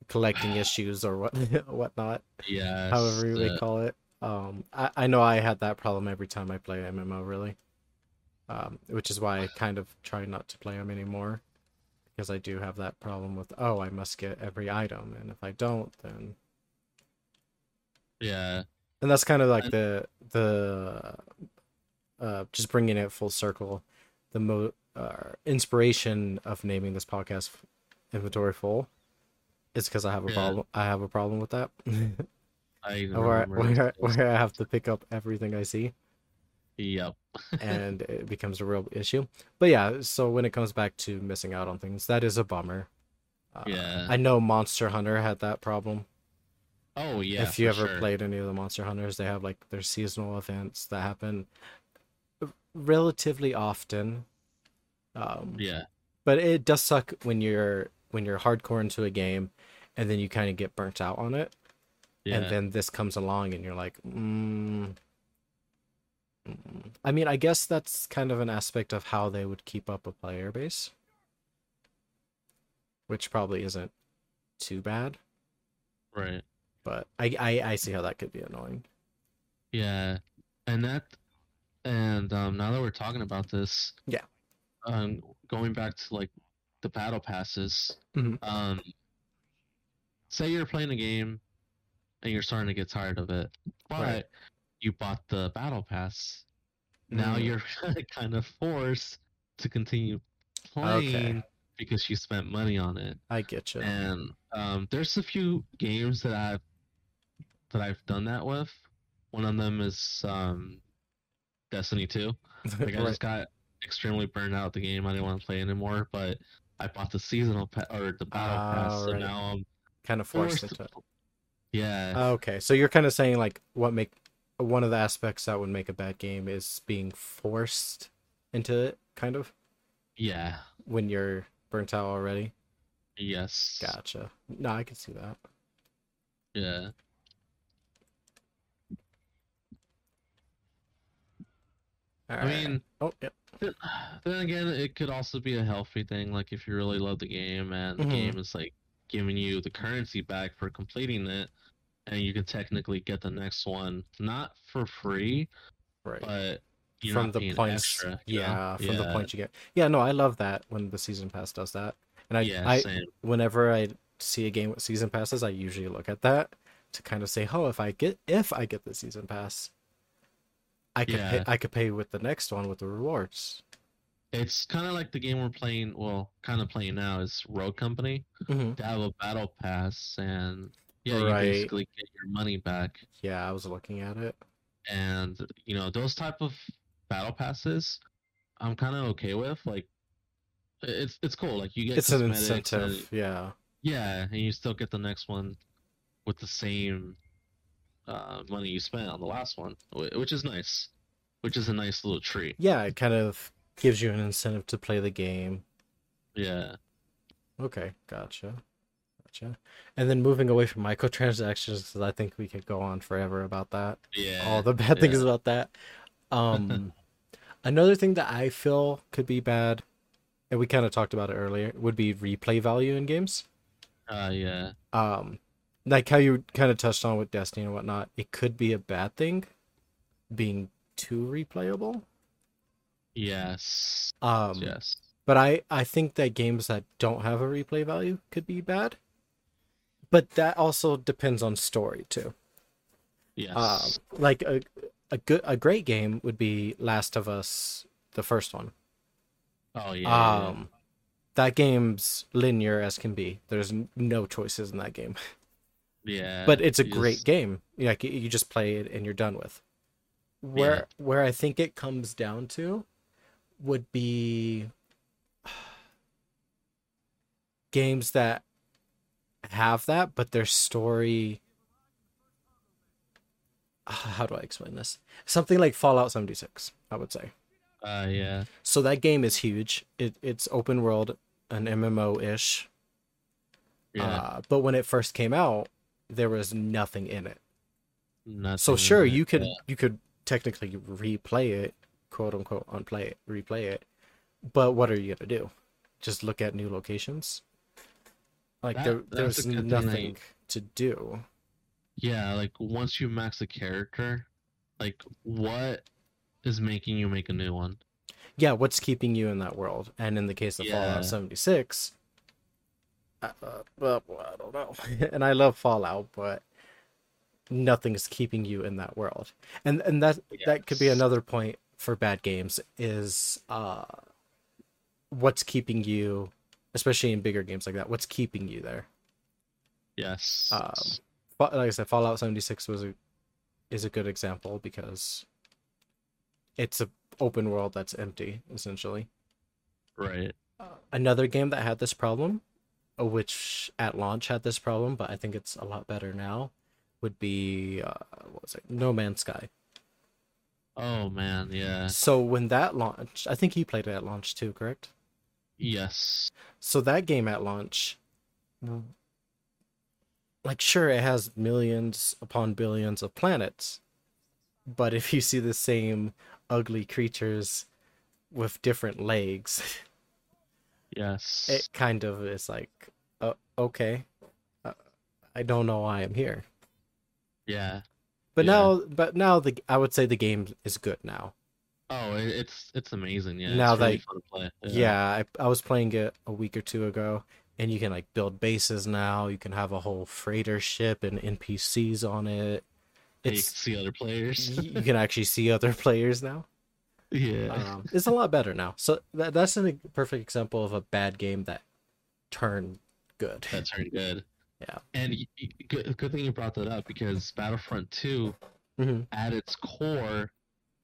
[SPEAKER 1] collecting issues or what whatnot
[SPEAKER 2] Yeah.
[SPEAKER 1] however you may
[SPEAKER 2] uh,
[SPEAKER 1] call it. Um, I, I know I had that problem every time I play MMO, really. Um, which is why I kind of try not to play them anymore, because I do have that problem with oh I must get every item, and if I don't, then
[SPEAKER 2] yeah,
[SPEAKER 1] and that's kind of like the the uh just bringing it full circle, the mo uh, inspiration of naming this podcast inventory full. Is because I have a
[SPEAKER 2] Yeah.
[SPEAKER 1] problem. I have a problem with that.
[SPEAKER 2] I
[SPEAKER 1] where, where, where I have to pick up everything I see.
[SPEAKER 2] Yep.
[SPEAKER 1] and it becomes a real issue. But yeah, so when it comes back to missing out on things, that is a bummer. Uh,
[SPEAKER 2] Yeah.
[SPEAKER 1] I know Monster Hunter had that problem.
[SPEAKER 2] Oh yeah.
[SPEAKER 1] if you ever
[SPEAKER 2] sure.
[SPEAKER 1] played any of the Monster Hunters, they have like their seasonal events that happen relatively often. Um,
[SPEAKER 2] Yeah.
[SPEAKER 1] but it does suck when you're when you're hardcore into a game, and then you kind of get burnt out on it
[SPEAKER 2] Yeah.
[SPEAKER 1] and then this comes along and you're like mm, mm." i mean i guess that's kind of an aspect of how they would keep up a player base which probably isn't too bad
[SPEAKER 2] right.
[SPEAKER 1] but i i, I see how that could be annoying
[SPEAKER 2] Yeah, and that, and um, now that we're talking about this,
[SPEAKER 1] Yeah.
[SPEAKER 2] um, going back to like the battle passes,
[SPEAKER 1] Mhm.
[SPEAKER 2] um, say you're playing a game and you're starting to get tired of it, but
[SPEAKER 1] Right.
[SPEAKER 2] you bought the battle pass. Now
[SPEAKER 1] Mm.
[SPEAKER 2] you're kind of forced to continue playing because you spent money on it.
[SPEAKER 1] i get you
[SPEAKER 2] And um, there's a few games that I've that I've done that with. One of them is um, Destiny 2. Like I just got extremely burned out the game. I didn't want to play anymore, but I bought the seasonal pa- or the battle
[SPEAKER 1] Ah,
[SPEAKER 2] pass, so now I'm
[SPEAKER 1] kind of forced
[SPEAKER 2] forced
[SPEAKER 1] into it
[SPEAKER 2] Yeah,
[SPEAKER 1] okay so you're kind of saying like what make one of the aspects that would make a bad game is being forced into it kind of
[SPEAKER 2] yeah,
[SPEAKER 1] when you're burnt out already
[SPEAKER 2] yes,
[SPEAKER 1] Gotcha. No, I can see that.
[SPEAKER 2] yeah, I mean.
[SPEAKER 1] oh, yeah.
[SPEAKER 2] Then, then again, it could also be a healthy thing. Like if you really love the game and the
[SPEAKER 1] Mhm.
[SPEAKER 2] game is like giving you the currency back for completing it, and you can technically get the next one not for free,
[SPEAKER 1] right.
[SPEAKER 2] but you're
[SPEAKER 1] from the points,
[SPEAKER 2] extra.
[SPEAKER 1] yeah, from the
[SPEAKER 2] Yeah,
[SPEAKER 1] points you get. Yeah, no, I love that when the season pass does that. And I,
[SPEAKER 2] yeah,
[SPEAKER 1] I,
[SPEAKER 2] same.
[SPEAKER 1] whenever I see a game with season passes, I usually look at that to kind of say, oh, if I get if I get the season pass, I could pay, I could pay with the next one with the rewards.
[SPEAKER 2] It's kind of like the game we're playing. Well, kind of playing now is Rogue Company.
[SPEAKER 1] Mm-hmm.
[SPEAKER 2] They have a battle pass, and yeah,
[SPEAKER 1] Right.
[SPEAKER 2] you basically get your money back.
[SPEAKER 1] Yeah, I was looking at it.
[SPEAKER 2] and you know those type of battle passes i'm kind of okay with like it's it's cool like you get
[SPEAKER 1] It's an incentive.
[SPEAKER 2] and-
[SPEAKER 1] Yeah.
[SPEAKER 2] yeah and you still get the next one with the same uh, money you spent on the last one which is nice which is a nice little treat
[SPEAKER 1] Yeah, it kind of gives you an incentive to play the game.
[SPEAKER 2] yeah
[SPEAKER 1] Okay, gotcha. Gotcha. And then moving away from microtransactions, 'cause I think we could go on forever about that.
[SPEAKER 2] yeah
[SPEAKER 1] All the bad things about that. Um, another thing that I feel could be bad, and we kind of talked about it earlier, would be replay value in games.
[SPEAKER 2] uh yeah
[SPEAKER 1] Um, like how you kind of touched on with Destiny and whatnot, it could be a bad thing, being too replayable.
[SPEAKER 2] Yes.
[SPEAKER 1] Um,
[SPEAKER 2] yes.
[SPEAKER 1] But I I think that games that don't have a replay value could be bad. But that also depends on story too.
[SPEAKER 2] Yes.
[SPEAKER 1] Um, like a a good a great game would be Last of Us, the first one.
[SPEAKER 2] oh yeah. yeah, yeah.
[SPEAKER 1] Um, that game's linear as can be. There's no choices in that game,
[SPEAKER 2] yeah.
[SPEAKER 1] but it's a
[SPEAKER 2] you
[SPEAKER 1] great
[SPEAKER 2] just-
[SPEAKER 1] game. Like you- you just play it and you're done with. Where
[SPEAKER 2] Yeah.
[SPEAKER 1] where I think it comes down to would be games that have that, but their story. How do I explain this? Something like Fallout 76, I would say.
[SPEAKER 2] Uh, yeah.
[SPEAKER 1] So that game is huge. It it's open world, an MMO ish.
[SPEAKER 2] Yeah.
[SPEAKER 1] Uh, but when it first came out, there was nothing in it.
[SPEAKER 2] Nothing
[SPEAKER 1] So sure, you could you could technically replay it, quote unquote, unplay it, replay it. But what are you gonna do? Just look at new locations? Like
[SPEAKER 2] That-
[SPEAKER 1] there, there's nothing
[SPEAKER 2] that
[SPEAKER 1] to do.
[SPEAKER 2] Yeah, like once you max a character, like what is making you make a new one?
[SPEAKER 1] Yeah, what's keeping you in that world? And in the case of
[SPEAKER 2] Yeah.
[SPEAKER 1] Fallout 76, uh, well, I don't know. and I love Fallout, but nothing's keeping you in that world. And and that that could be another point for bad games is uh what's keeping you especially in bigger games like that. What's keeping you there?
[SPEAKER 2] Yes.
[SPEAKER 1] Um, Fa- like I said, Fallout 76 was a is a good example because it's a open world that's empty essentially.
[SPEAKER 2] right.
[SPEAKER 1] Another game that had this problem, uh, which at launch had this problem, but I think it's a lot better now, would be uh, what was it? No Man's Sky.
[SPEAKER 2] Oh man, yeah.
[SPEAKER 1] So when that launched, I think you played it at launch too, correct?
[SPEAKER 2] Yes.
[SPEAKER 1] So that game at launch, like, sure, it has millions upon billions of planets, but if you see the same ugly creatures with different legs,
[SPEAKER 2] Yes.
[SPEAKER 1] it kind of is like, uh, okay, uh, I don't know why I'm here.
[SPEAKER 2] yeah.
[SPEAKER 1] But
[SPEAKER 2] Yeah.
[SPEAKER 1] now, but now the I would say the game is good now.
[SPEAKER 2] Oh, it's it's amazing. Yeah.
[SPEAKER 1] Now
[SPEAKER 2] it's really
[SPEAKER 1] that-
[SPEAKER 2] fun to play.
[SPEAKER 1] Yeah, I, I was playing it a week or two ago, and you can like build bases now. You can have a whole freighter ship and NPCs on it.
[SPEAKER 2] And you can see other players.
[SPEAKER 1] you can actually see other players now.
[SPEAKER 2] yeah.
[SPEAKER 1] Um, it's a lot better now. So that, that's a perfect example of a bad game that turned good.
[SPEAKER 2] that turned good.
[SPEAKER 1] Yeah.
[SPEAKER 2] And y- y- good, good thing you brought that up because Battlefront 2,
[SPEAKER 1] hmm
[SPEAKER 2] at its core,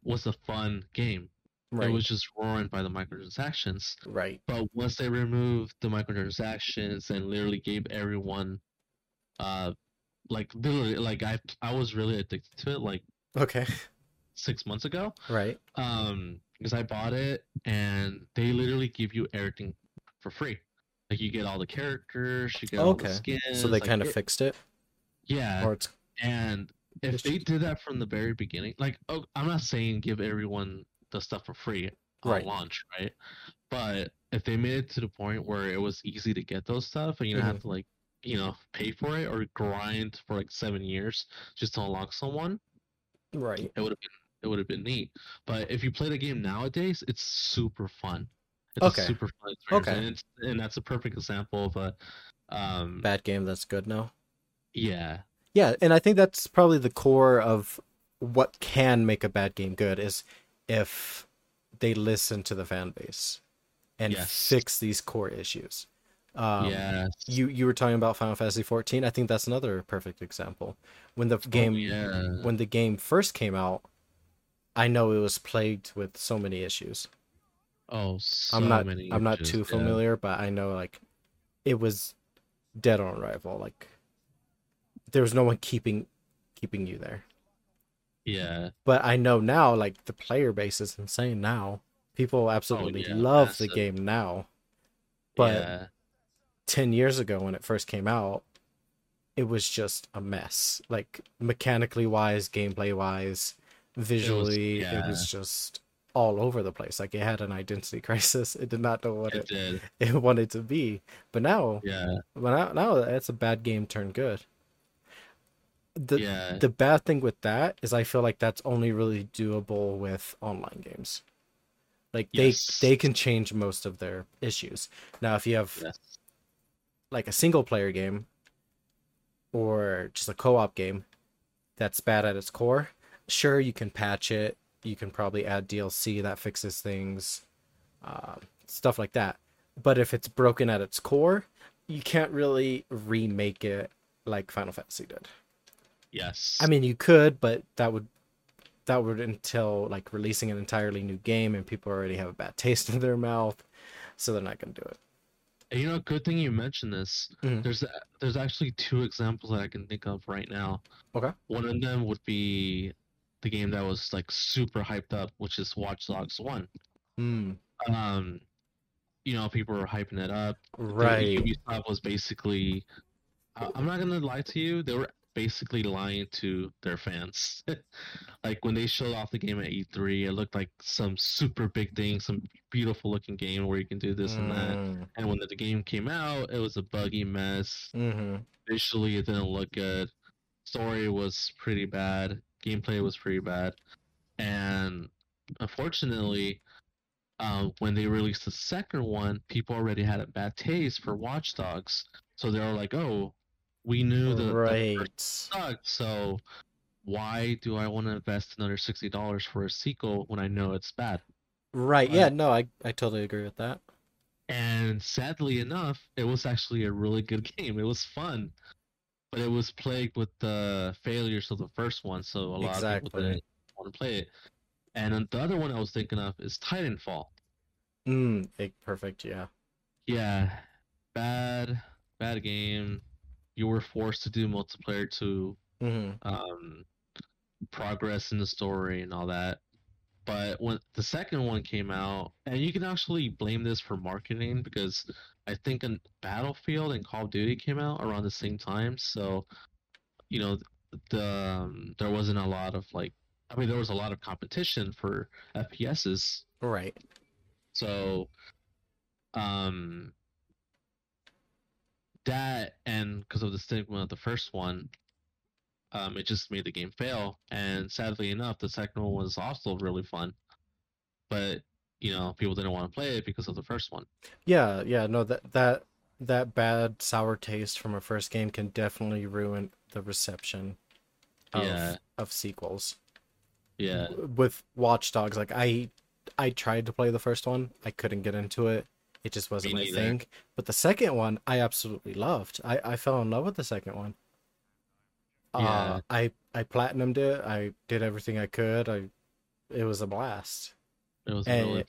[SPEAKER 2] was a fun game.
[SPEAKER 1] Right.
[SPEAKER 2] It was just roaring by the microtransactions.
[SPEAKER 1] right.
[SPEAKER 2] But once they removed the microtransactions and literally gave everyone, uh, like literally, like I I was really addicted to it like
[SPEAKER 1] Okay.
[SPEAKER 2] six months ago.
[SPEAKER 1] Right.
[SPEAKER 2] Um, because I bought it and they literally give you everything for free. Like you get all the characters, you get all the
[SPEAKER 1] Okay.
[SPEAKER 2] skins.
[SPEAKER 1] So they
[SPEAKER 2] like,
[SPEAKER 1] kind of
[SPEAKER 2] it-
[SPEAKER 1] fixed it,
[SPEAKER 2] yeah.
[SPEAKER 1] or it's
[SPEAKER 2] And if they did that from the very beginning, like, oh, I'm not saying give everyone the stuff for free on
[SPEAKER 1] Right.
[SPEAKER 2] launch, right? But if they made it to the point where it was easy to get those stuff and you don't have
[SPEAKER 1] Mm-hmm.
[SPEAKER 2] to like, you know, pay for it or grind for like seven years just to unlock someone,
[SPEAKER 1] right.
[SPEAKER 2] it would have been it would have been neat. But if you play the game nowadays, it's super fun. It's
[SPEAKER 1] Okay.
[SPEAKER 2] a super fun experience,
[SPEAKER 1] Okay.
[SPEAKER 2] and, it's, and that's a perfect example of a, um,
[SPEAKER 1] Bad game that's good now.
[SPEAKER 2] yeah,
[SPEAKER 1] Yeah, and I think that's probably the core of what can make a bad game good is if they listen to the fan base and
[SPEAKER 2] Yes.
[SPEAKER 1] fix these core issues. Um,
[SPEAKER 2] yeah,
[SPEAKER 1] You you were talking about Final Fantasy 14. I think that's another perfect example. When the game
[SPEAKER 2] Oh, yeah.
[SPEAKER 1] when the game first came out, I know it was plagued with so many issues.
[SPEAKER 2] Oh, so
[SPEAKER 1] I'm not
[SPEAKER 2] many
[SPEAKER 1] I'm not too
[SPEAKER 2] yeah.
[SPEAKER 1] familiar, but I know like it was dead on arrival. Like there was no one keeping keeping you there.
[SPEAKER 2] Yeah,
[SPEAKER 1] But I know now like the player base is insane now. People absolutely
[SPEAKER 2] Oh, yeah,
[SPEAKER 1] love the game now. But
[SPEAKER 2] yeah,
[SPEAKER 1] 10 years ago when it first came out, it was just a mess. Like mechanically wise, gameplay wise, visually, it
[SPEAKER 2] yeah.
[SPEAKER 1] was just all over the place. Like it had an identity crisis. It did not know what
[SPEAKER 2] it
[SPEAKER 1] it, it wanted to be. But now,
[SPEAKER 2] Yeah,
[SPEAKER 1] but now, now it's a bad game turned good. The
[SPEAKER 2] yeah,
[SPEAKER 1] the bad thing with that is I feel like that's only really doable with online games. Like they they can change most of their issues. Now, if you have
[SPEAKER 2] Yes.
[SPEAKER 1] like a single player game or just a co-op game that's bad at its core, sure you can patch it. You can probably add DLC that fixes things, uh, stuff like that. But if it's broken at its core, you can't really remake it like Final Fantasy did.
[SPEAKER 2] Yes.
[SPEAKER 1] I mean, you could, but that would that would entail like releasing an entirely new game, and people already have a bad taste in their mouth, so they're not gonna do it.
[SPEAKER 2] You know, good thing you mentioned this.
[SPEAKER 1] Mhm.
[SPEAKER 2] There's there's actually two examples that I can think of right now.
[SPEAKER 1] Okay.
[SPEAKER 2] One of them would be the game that was like super hyped up, which is Watch Dogs One.
[SPEAKER 1] Mm,
[SPEAKER 2] Um, you know, people were hyping it up.
[SPEAKER 1] Right.
[SPEAKER 2] Ubisoft was basically. I- I'm not gonna lie to you. They were basically lying to their fans. like when they showed off the game at E3, it looked like some super big thing, some beautiful looking game where you can do this and that.
[SPEAKER 1] Mm,
[SPEAKER 2] And when the game came out, it was a buggy mess.
[SPEAKER 1] mhm.
[SPEAKER 2] Visually, it didn't look good. Story was pretty bad. Gameplay was pretty bad. And unfortunately, uh, when they released the second one, people already had a bad taste for Watch Dogs. So they were like, "Oh, we knew the, the
[SPEAKER 1] right.
[SPEAKER 2] first sucked, so why do I want to invest another sixty dollars for a sequel when I know it's bad?"
[SPEAKER 1] Right. Yeah. No, I I totally agree with that.
[SPEAKER 2] And sadly enough, it was actually a really good game. It was fun, but it was plagued with the failures of the first one, so a lot of people didn't want to play it. And then the other one I was thinking of is Titanfall.
[SPEAKER 1] Mm, perfect. Yeah.
[SPEAKER 2] Yeah, bad, bad game. You were forced to do multiplayer to
[SPEAKER 1] hmm
[SPEAKER 2] um, progress in the story and all that. But when the second one came out, and you can actually blame this for marketing because I think an Battlefield and Call of Duty came out around the same time, so you know the um, there wasn't a lot of like I mean there was a lot of competition for FPSs,
[SPEAKER 1] Right.
[SPEAKER 2] so um that and because of the stigma of the first one um it just made the game fail and sadly enough the second one was also really fun but you know people didn't want to play it because of the first one
[SPEAKER 1] Yeah. Yeah. No. That that that bad sour taste from a first game can definitely ruin the reception of
[SPEAKER 2] Yeah.
[SPEAKER 1] of sequels.
[SPEAKER 2] yeah
[SPEAKER 1] With Watch Dogs, like I I tried to play the first one, I couldn't get into it. It just wasn't my thing. But the second one, I absolutely loved. I I fell in love with the second one.
[SPEAKER 2] Yeah.
[SPEAKER 1] Uh, I I platinumed it. I did everything I could. I it was a blast.
[SPEAKER 2] It was
[SPEAKER 1] And-
[SPEAKER 2] really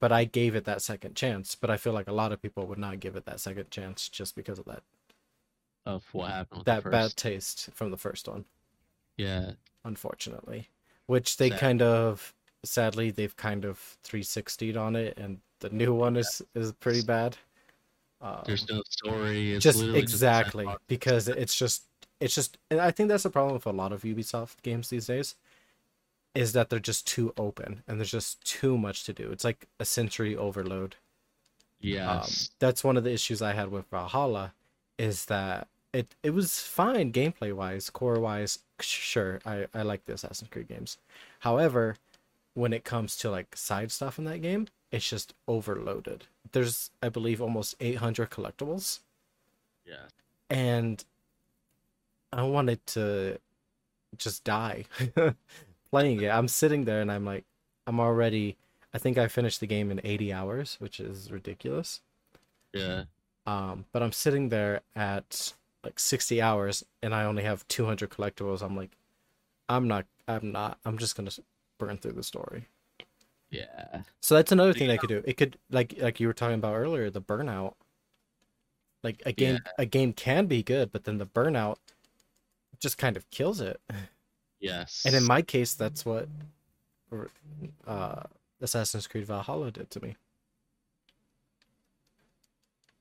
[SPEAKER 1] But I gave it that second chance. But I feel like a lot of people would not give it that second chance just because of that
[SPEAKER 2] of what happened with
[SPEAKER 1] that bad taste from the first one.
[SPEAKER 2] yeah
[SPEAKER 1] Unfortunately, which they
[SPEAKER 2] Sad.
[SPEAKER 1] kind of sadly they've kind of 360'd on it, and the new one is is pretty bad. Um,
[SPEAKER 2] there's no story it's
[SPEAKER 1] just exactly
[SPEAKER 2] just
[SPEAKER 1] because it's just it's just and i think that's the problem with a lot of ubisoft games these days is that they're just too open and there's just too much to do. It's like a sensory overload. Um, that's one of the issues i had with valhalla is that it it was fine gameplay wise core wise sure i i like the assassin's creed games. However when it comes to like side stuff in that game it's just overloaded. There's i believe almost 800 collectibles.
[SPEAKER 2] Yeah.
[SPEAKER 1] And I wanted to just die playing it. I'm sitting there and I'm like, I'm already. I think I finished the game in 80 hours, which is ridiculous.
[SPEAKER 2] yeah
[SPEAKER 1] Um, but I'm sitting there at like 60 hours and I only have 200 collectibles. I'm like, I'm not. I'm not. I'm just gonna burn through the story.
[SPEAKER 2] yeah
[SPEAKER 1] So that's another thing I could do. It could like like you were talking about earlier, the burnout. Like a game a game can be good, but then the burnout just kind of kills it.
[SPEAKER 2] yes
[SPEAKER 1] And in my case, that's what uh, Assassin's Creed Valhalla did to me.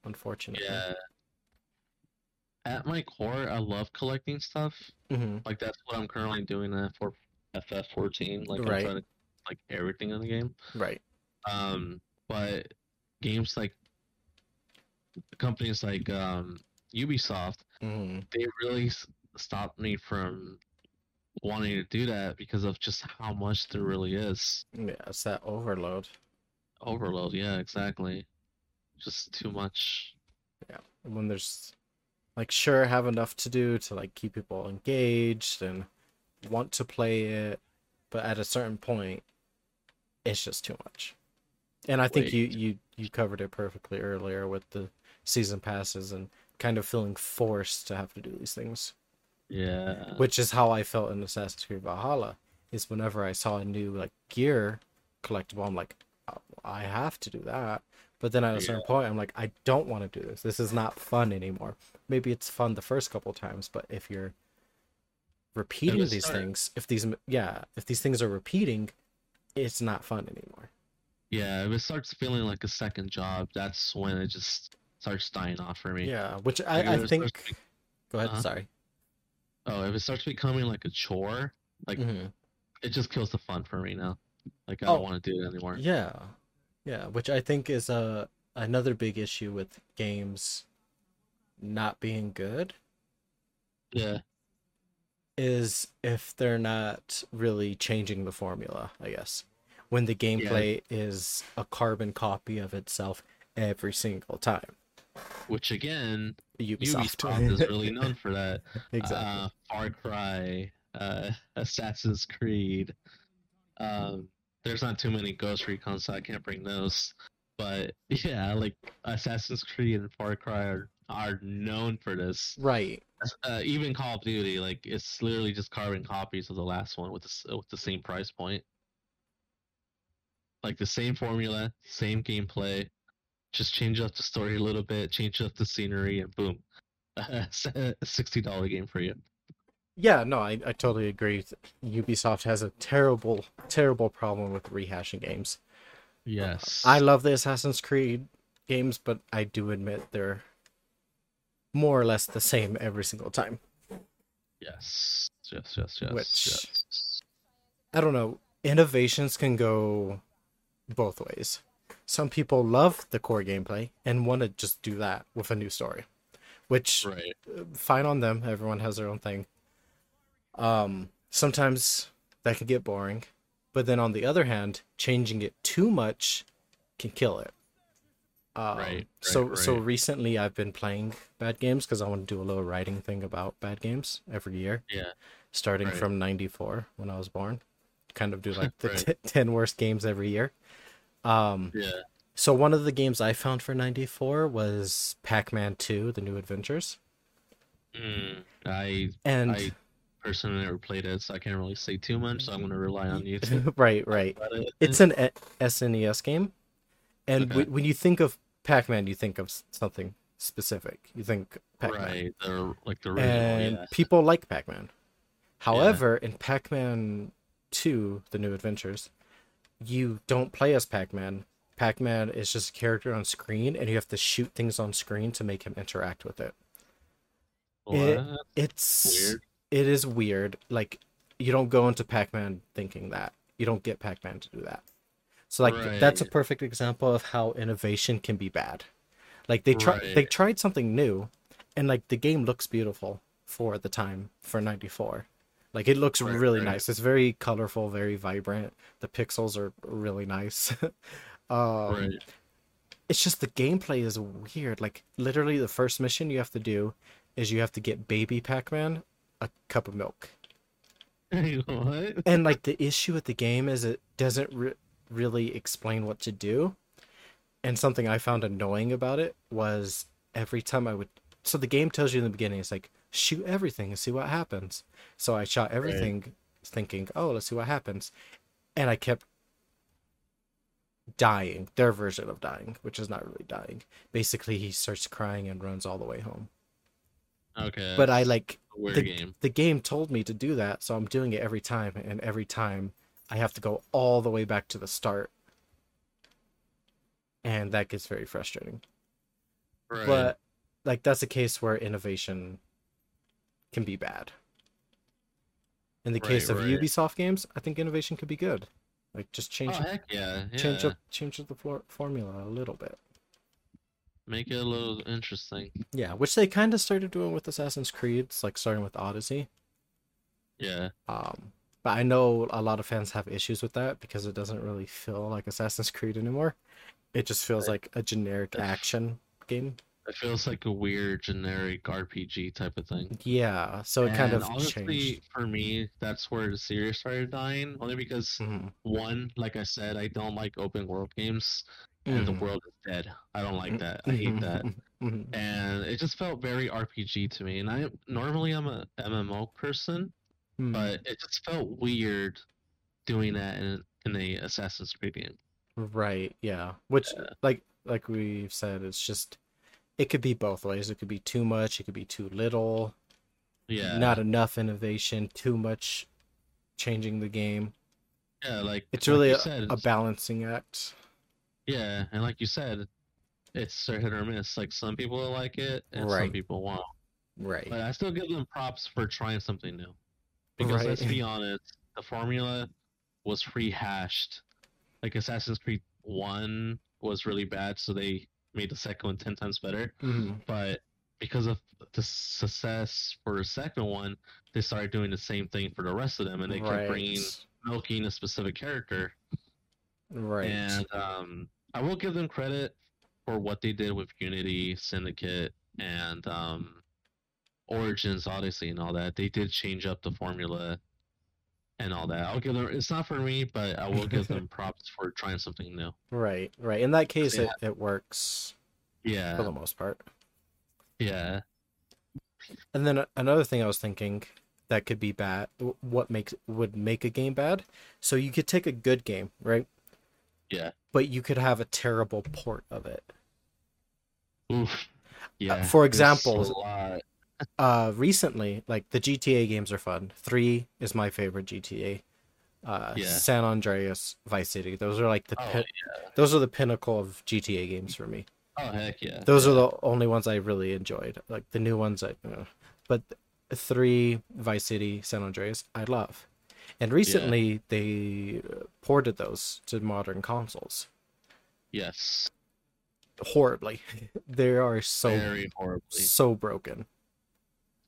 [SPEAKER 1] Unfortunately.
[SPEAKER 2] Yeah. At my core, I love collecting stuff.
[SPEAKER 1] hmm
[SPEAKER 2] Like that's what I'm currently doing at for FF14. Like
[SPEAKER 1] Right.
[SPEAKER 2] I'm trying to like everything in the game.
[SPEAKER 1] Right.
[SPEAKER 2] Um, but games like companies like um Ubisoft,
[SPEAKER 1] hmm
[SPEAKER 2] they really stopped me from wanting to do that because of just how much there really is.
[SPEAKER 1] Yeah, it's that overload.
[SPEAKER 2] Overload, yeah, exactly. Just too much.
[SPEAKER 1] Yeah, when there's like sure have enough to do to like keep people engaged and want to play it but at a certain point it's just too much and i think you you you covered it perfectly earlier with the season passes and kind of feeling forced to have to do these things
[SPEAKER 2] Yeah.
[SPEAKER 1] which is how i felt in assassin's creed valhalla is whenever i saw a new like gear collectible i'm like "Oh, i have to do that but then at a certain point i'm like i don't want to do this this is not fun anymore maybe it's fun the first couple times but if you're repeating these
[SPEAKER 2] start-
[SPEAKER 1] things if these yeah if these things are repeating it's not fun anymore
[SPEAKER 2] Yeah, if it starts feeling like a second job, that's when it just starts dying off for me.
[SPEAKER 1] yeah which i i think go ahead
[SPEAKER 2] Uh-huh.
[SPEAKER 1] sorry
[SPEAKER 2] oh, if it starts becoming like a chore, like
[SPEAKER 1] Mhm.
[SPEAKER 2] it just kills the fun for me now. Like I
[SPEAKER 1] Oh,
[SPEAKER 2] don't want to do it anymore.
[SPEAKER 1] Yeah, yeah, which I think is a another big issue with games not being good
[SPEAKER 2] Yeah.
[SPEAKER 1] is if they're not really changing the formula. I guess when the gameplay is a carbon copy of itself every single time.
[SPEAKER 2] Which again,
[SPEAKER 1] Ubisoft,
[SPEAKER 2] Ubisoft is really known for that.
[SPEAKER 1] exactly.
[SPEAKER 2] Uh, Far Cry, uh, Assassin's Creed. Um, there's not too many Ghost Recon, so I can't bring those. But yeah, like Assassin's Creed and Far Cry are, are known for this.
[SPEAKER 1] right.
[SPEAKER 2] Uh, even Call of Duty, like it's literally just carbon copies of the last one with the with the same price point. Like the same formula, same gameplay, just change up the story a little bit, change up the scenery, and boom, a sixty dollar game for you.
[SPEAKER 1] Yeah, no, I, I totally agree. Ubisoft has a terrible, terrible problem with rehashing games.
[SPEAKER 2] Uh, yes,
[SPEAKER 1] I love the Assassin's Creed games, but I do admit they're more or less the same every single time.
[SPEAKER 2] Yes, yes, yes, yes.
[SPEAKER 1] Which-
[SPEAKER 2] yes.
[SPEAKER 1] I don't know. Innovations can go both ways. Some people love the core gameplay and want to just do that with a new story, which
[SPEAKER 2] Right.
[SPEAKER 1] uh, fine on them. Everyone has their own thing. Um, sometimes that can get boring, but then on the other hand, changing it too much can kill it. Um,
[SPEAKER 2] Right,
[SPEAKER 1] So
[SPEAKER 2] right,
[SPEAKER 1] so recently I've been playing bad games because I want to do a little writing thing about bad games every year.
[SPEAKER 2] Yeah.
[SPEAKER 1] Starting
[SPEAKER 2] Right.
[SPEAKER 1] from '94 when I was born, kind of do like the
[SPEAKER 2] Right.
[SPEAKER 1] t- ten worst games every year. Um,
[SPEAKER 2] Yeah.
[SPEAKER 1] so one of the games I found for '94 was Pac-Man 2: The New Adventures,
[SPEAKER 2] Mm, I
[SPEAKER 1] and
[SPEAKER 2] I personally never played it, so I can't really say too much. So I'm gonna rely on you. to
[SPEAKER 1] right, right.
[SPEAKER 2] it.
[SPEAKER 1] It's an SNES game, and
[SPEAKER 2] Okay.
[SPEAKER 1] w- when you think of Pac-Man, you think of something specific. You think Pac-Man,
[SPEAKER 2] right. The like the original.
[SPEAKER 1] and
[SPEAKER 2] yeah.
[SPEAKER 1] people like Pac-Man. However, in Pac-Man 2: The New Adventures, you don't play as Pac-Man. Pac-Man is just a character on screen, and you have to shoot things on screen to make him interact with it. it- It's
[SPEAKER 2] Weird.
[SPEAKER 1] It is weird. Like you don't go into Pac-Man thinking that. You don't get Pac-Man to do that. So like th- that's a perfect example of how innovation can be bad. Like they try they tried something new and like the game looks beautiful for the time for 94. Like it looks
[SPEAKER 2] Right,
[SPEAKER 1] really
[SPEAKER 2] right.
[SPEAKER 1] nice. It's very colorful, very vibrant. The pixels are really nice. um
[SPEAKER 2] right.
[SPEAKER 1] it's just the gameplay is weird. Like literally the first mission you have to do is you have to get baby Pac-Man a cup of milk.
[SPEAKER 2] what?
[SPEAKER 1] And like the issue with the game is it doesn't re- really explain what to do. And something I found annoying about it was every time I would so the game tells you in the beginning it's like shoot everything and see what happens. So I shot everything thinking, "Oh, let's see what happens." And I kept dying, their version of dying, which is not really dying. Basically, he starts crying and runs all the way home.
[SPEAKER 2] Okay.
[SPEAKER 1] But I like the,
[SPEAKER 2] game.
[SPEAKER 1] the game told me to do that, so I'm doing it every time, and every time I have to go all the way back to the start. And that gets very frustrating.
[SPEAKER 2] Right.
[SPEAKER 1] But like that's a case where innovation can be bad. In the
[SPEAKER 2] Right,
[SPEAKER 1] case of
[SPEAKER 2] right.
[SPEAKER 1] Ubisoft games, I think innovation could be good. Like just
[SPEAKER 2] oh
[SPEAKER 1] change
[SPEAKER 2] heck yeah, yeah.
[SPEAKER 1] change up change up the for- formula a little bit.
[SPEAKER 2] Make it a little interesting.
[SPEAKER 1] Yeah, which they kind of started doing with Assassin's Creed, like starting with Odyssey.
[SPEAKER 2] Yeah.
[SPEAKER 1] Um, But I know a lot of fans have issues with that because it doesn't really feel like Assassin's Creed anymore. It just feels
[SPEAKER 2] Right.
[SPEAKER 1] like a generic action game.
[SPEAKER 2] It feels like a weird generic RPG type of thing.
[SPEAKER 1] Yeah, so it kind of
[SPEAKER 2] honestly,
[SPEAKER 1] changed.
[SPEAKER 2] for me, that's where the series started dying. Only because
[SPEAKER 1] Mhm.
[SPEAKER 2] one, like I said, I don't like open world games, and the
[SPEAKER 1] Mhm.
[SPEAKER 2] world is dead. I don't like that. I hate that.
[SPEAKER 1] Mhm.
[SPEAKER 2] And it just felt very RPG to me. And I normally I'm a MMO person,
[SPEAKER 1] Mhm.
[SPEAKER 2] but it just felt weird doing that in in a Assassin's Creed game.
[SPEAKER 1] Right, yeah. Which
[SPEAKER 2] Yeah.
[SPEAKER 1] like like we've said, it's just it could be both ways. It could be too much, it could be too little,
[SPEAKER 2] Yeah.
[SPEAKER 1] not enough innovation, too much changing the game.
[SPEAKER 2] yeah, like
[SPEAKER 1] It's
[SPEAKER 2] like
[SPEAKER 1] really a,
[SPEAKER 2] said,
[SPEAKER 1] a balancing act.
[SPEAKER 2] Yeah, and like you said, it's a hit or miss. Like some people like it, and some people won't.
[SPEAKER 1] Right.
[SPEAKER 2] But I still give them props for trying something new. Because let's be honest, the formula was rehashed. Like Assassin's Creed 1 was really bad, so they made the second one 10 times better.
[SPEAKER 1] Mhm.
[SPEAKER 2] But because of the success for the second one, they started doing the same thing for the rest of them, and they kept bringing, milking a specific character.
[SPEAKER 1] Right.
[SPEAKER 2] And um, I will give them credit for what they did with Unity, Syndicate, and um, Origins, Odyssey, and all that. They did change up the formula and all that. I'll give them. It's not for me, but I will give them props for trying something new.
[SPEAKER 1] Right, right. In that case,
[SPEAKER 2] Yeah.
[SPEAKER 1] it, it works
[SPEAKER 2] Yeah, for
[SPEAKER 1] the most part.
[SPEAKER 2] yeah,
[SPEAKER 1] And then another thing I was thinking that could be bad, what makes would make a game bad. So you could take a good game, right?
[SPEAKER 2] yeah.
[SPEAKER 1] But you could have a terrible port of it.
[SPEAKER 2] Oof. Yeah.
[SPEAKER 1] Uh, for example. Uh, recently, like the GTA games are fun. Three is my favorite GTA. Uh,
[SPEAKER 2] Yeah.
[SPEAKER 1] San Andreas, Vice City. Those are like the
[SPEAKER 2] Oh,
[SPEAKER 1] pin- those are the pinnacle of GTA games for me.
[SPEAKER 2] Oh heck yeah.
[SPEAKER 1] Those
[SPEAKER 2] yeah.
[SPEAKER 1] are the only ones I really enjoyed. Like the new ones, I, uh, but three Vice City, San Andreas, I love. And recently they ported those to modern consoles
[SPEAKER 2] yes.
[SPEAKER 1] horribly. they are so
[SPEAKER 2] very horribly.
[SPEAKER 1] so broken.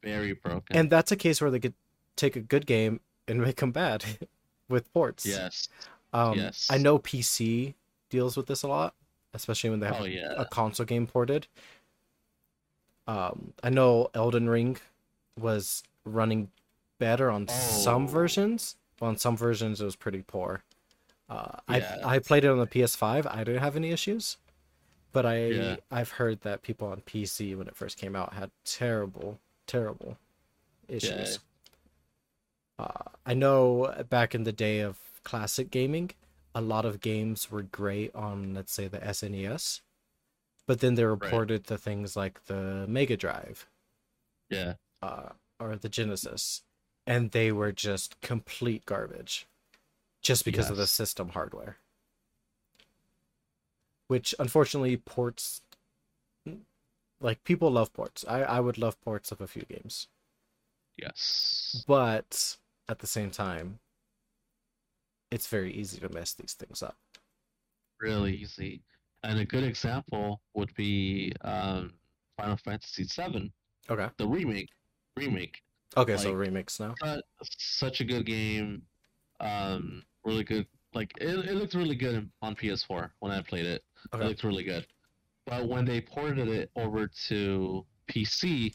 [SPEAKER 2] Very broken.
[SPEAKER 1] And that's a case where they could take a good game and make them bad with ports.
[SPEAKER 2] yes.
[SPEAKER 1] Um,
[SPEAKER 2] yes.
[SPEAKER 1] I know PC deals with this a lot, especially when they have
[SPEAKER 2] Oh yeah.
[SPEAKER 1] a console game ported. Um, I know Elden Ring was running better on some
[SPEAKER 2] Oh.
[SPEAKER 1] versions. Well, on some versions it was pretty poor. Uh,
[SPEAKER 2] Yeah.
[SPEAKER 1] I I played it on the PS5. I didn't have any issues, but I
[SPEAKER 2] Yeah.
[SPEAKER 1] I've heard that people on PC when it first came out had terrible terrible issues. Uh, I know back in the day of classic gaming, a lot of games were great on, let's say, the SNES, but then they were
[SPEAKER 2] Right.
[SPEAKER 1] ported to things like the Mega Drive
[SPEAKER 2] Yeah.
[SPEAKER 1] uh, or the Genesis, and they were just complete garbage, just because of the system hardware. Which unfortunately ports, like people love ports. I I would love ports of a few games,
[SPEAKER 2] Yes.
[SPEAKER 1] but at the same time, it's very easy to mess these things up.
[SPEAKER 2] Really easy. And a good example would be um, Final Fantasy VII,
[SPEAKER 1] Okay.
[SPEAKER 2] the remake. Remake.
[SPEAKER 1] Okay, so
[SPEAKER 2] Like-
[SPEAKER 1] remix now.
[SPEAKER 2] Uh, such a good game. Um, really good. Like it, it looked really good on PS4 when I played it. It
[SPEAKER 1] Okay.
[SPEAKER 2] looked really good. But when they ported it over to PC,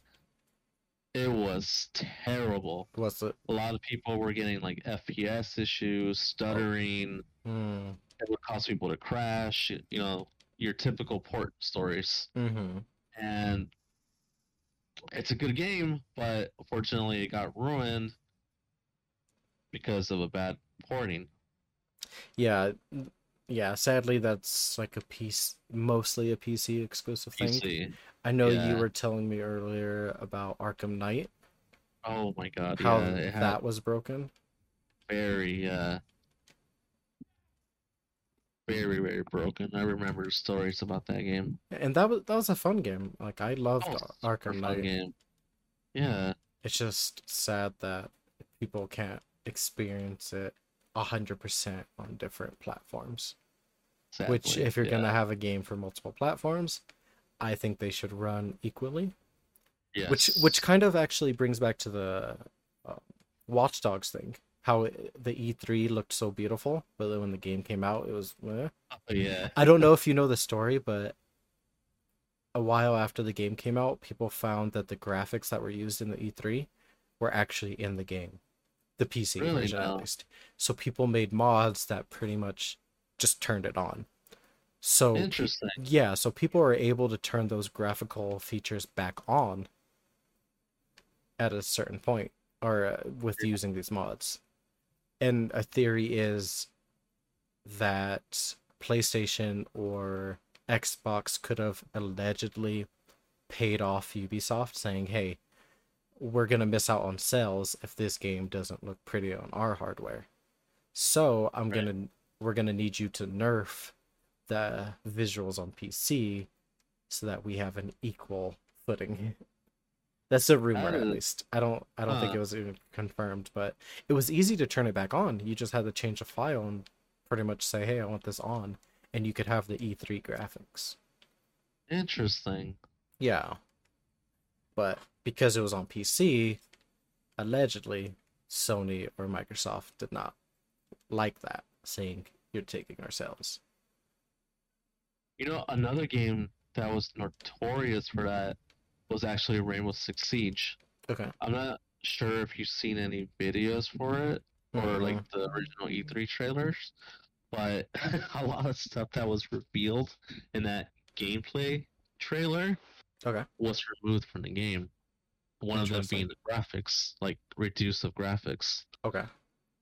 [SPEAKER 2] it was terrible.
[SPEAKER 1] What's it?
[SPEAKER 2] A lot of people were getting like FPS issues, stuttering.
[SPEAKER 1] Mm.
[SPEAKER 2] It would cause people to crash. You know, your typical port stories.
[SPEAKER 1] Mm-hmm.
[SPEAKER 2] And it's a good game, but unfortunately, it got ruined because of a bad porting.
[SPEAKER 1] Yeah, yeah. Sadly, that's like a piece, mostly a PC exclusive thing.
[SPEAKER 2] PC.
[SPEAKER 1] I know you were telling me earlier about Arkham Knight,
[SPEAKER 2] Oh my god,
[SPEAKER 1] how
[SPEAKER 2] yeah, had
[SPEAKER 1] that was broken.
[SPEAKER 2] very, uh, very, very broken. I remember stories about that game.
[SPEAKER 1] And that was that was a fun game. Like I loved Arkham Knight.
[SPEAKER 2] game. Yeah,
[SPEAKER 1] It's just sad that people can't experience it a hundred percent on different platforms. Which, if you're
[SPEAKER 2] yeah.
[SPEAKER 1] gonna have a game for multiple platforms, I think they should run equally. which
[SPEAKER 2] Yes.
[SPEAKER 1] which kind of actually brings back to the uh, Watch Dogs thing. how it, the E3 looked so beautiful, but then when the game came out, it was. eh.
[SPEAKER 2] Oh, yeah.
[SPEAKER 1] I don't know if you know the story, but a while after the game came out, people found that the graphics that were used in the E3 were actually in the game, the PC
[SPEAKER 2] Really?
[SPEAKER 1] version
[SPEAKER 2] No.
[SPEAKER 1] at least. So people made mods that pretty much just turned it on. So
[SPEAKER 2] Interesting.
[SPEAKER 1] yeah, so people are able to turn those graphical features back on at a certain point or uh, with using these mods. And a theory is that PlayStation or Xbox could have allegedly paid off Ubisoft saying, "Hey, we're going to miss out on sales if this game doesn't look pretty on our hardware. So, I'm
[SPEAKER 2] Right.
[SPEAKER 1] going to we're going to need you to nerf the visuals on PC so that we have an equal footing. That's a rumor, at
[SPEAKER 2] oh.
[SPEAKER 1] least. I don't. I don't think it was even confirmed, but it was easy to turn it back on. You just had to change a file and pretty much say, "Hey, I want this on," and you could have the E3 graphics.
[SPEAKER 2] Interesting.
[SPEAKER 1] Yeah, but because it was on PC, allegedly, Sony or Microsoft did not like that, saying you're taking our sales.
[SPEAKER 2] You know, another game that was notorious for that was actually Rainbow Six Siege.
[SPEAKER 1] Okay.
[SPEAKER 2] I'm not sure if you've seen any videos for it or like the original E3 trailers, but a lot of stuff that was revealed in that gameplay trailer
[SPEAKER 1] Okay.
[SPEAKER 2] was removed from the game. One of them being the graphics, like reduce of graphics.
[SPEAKER 1] Okay.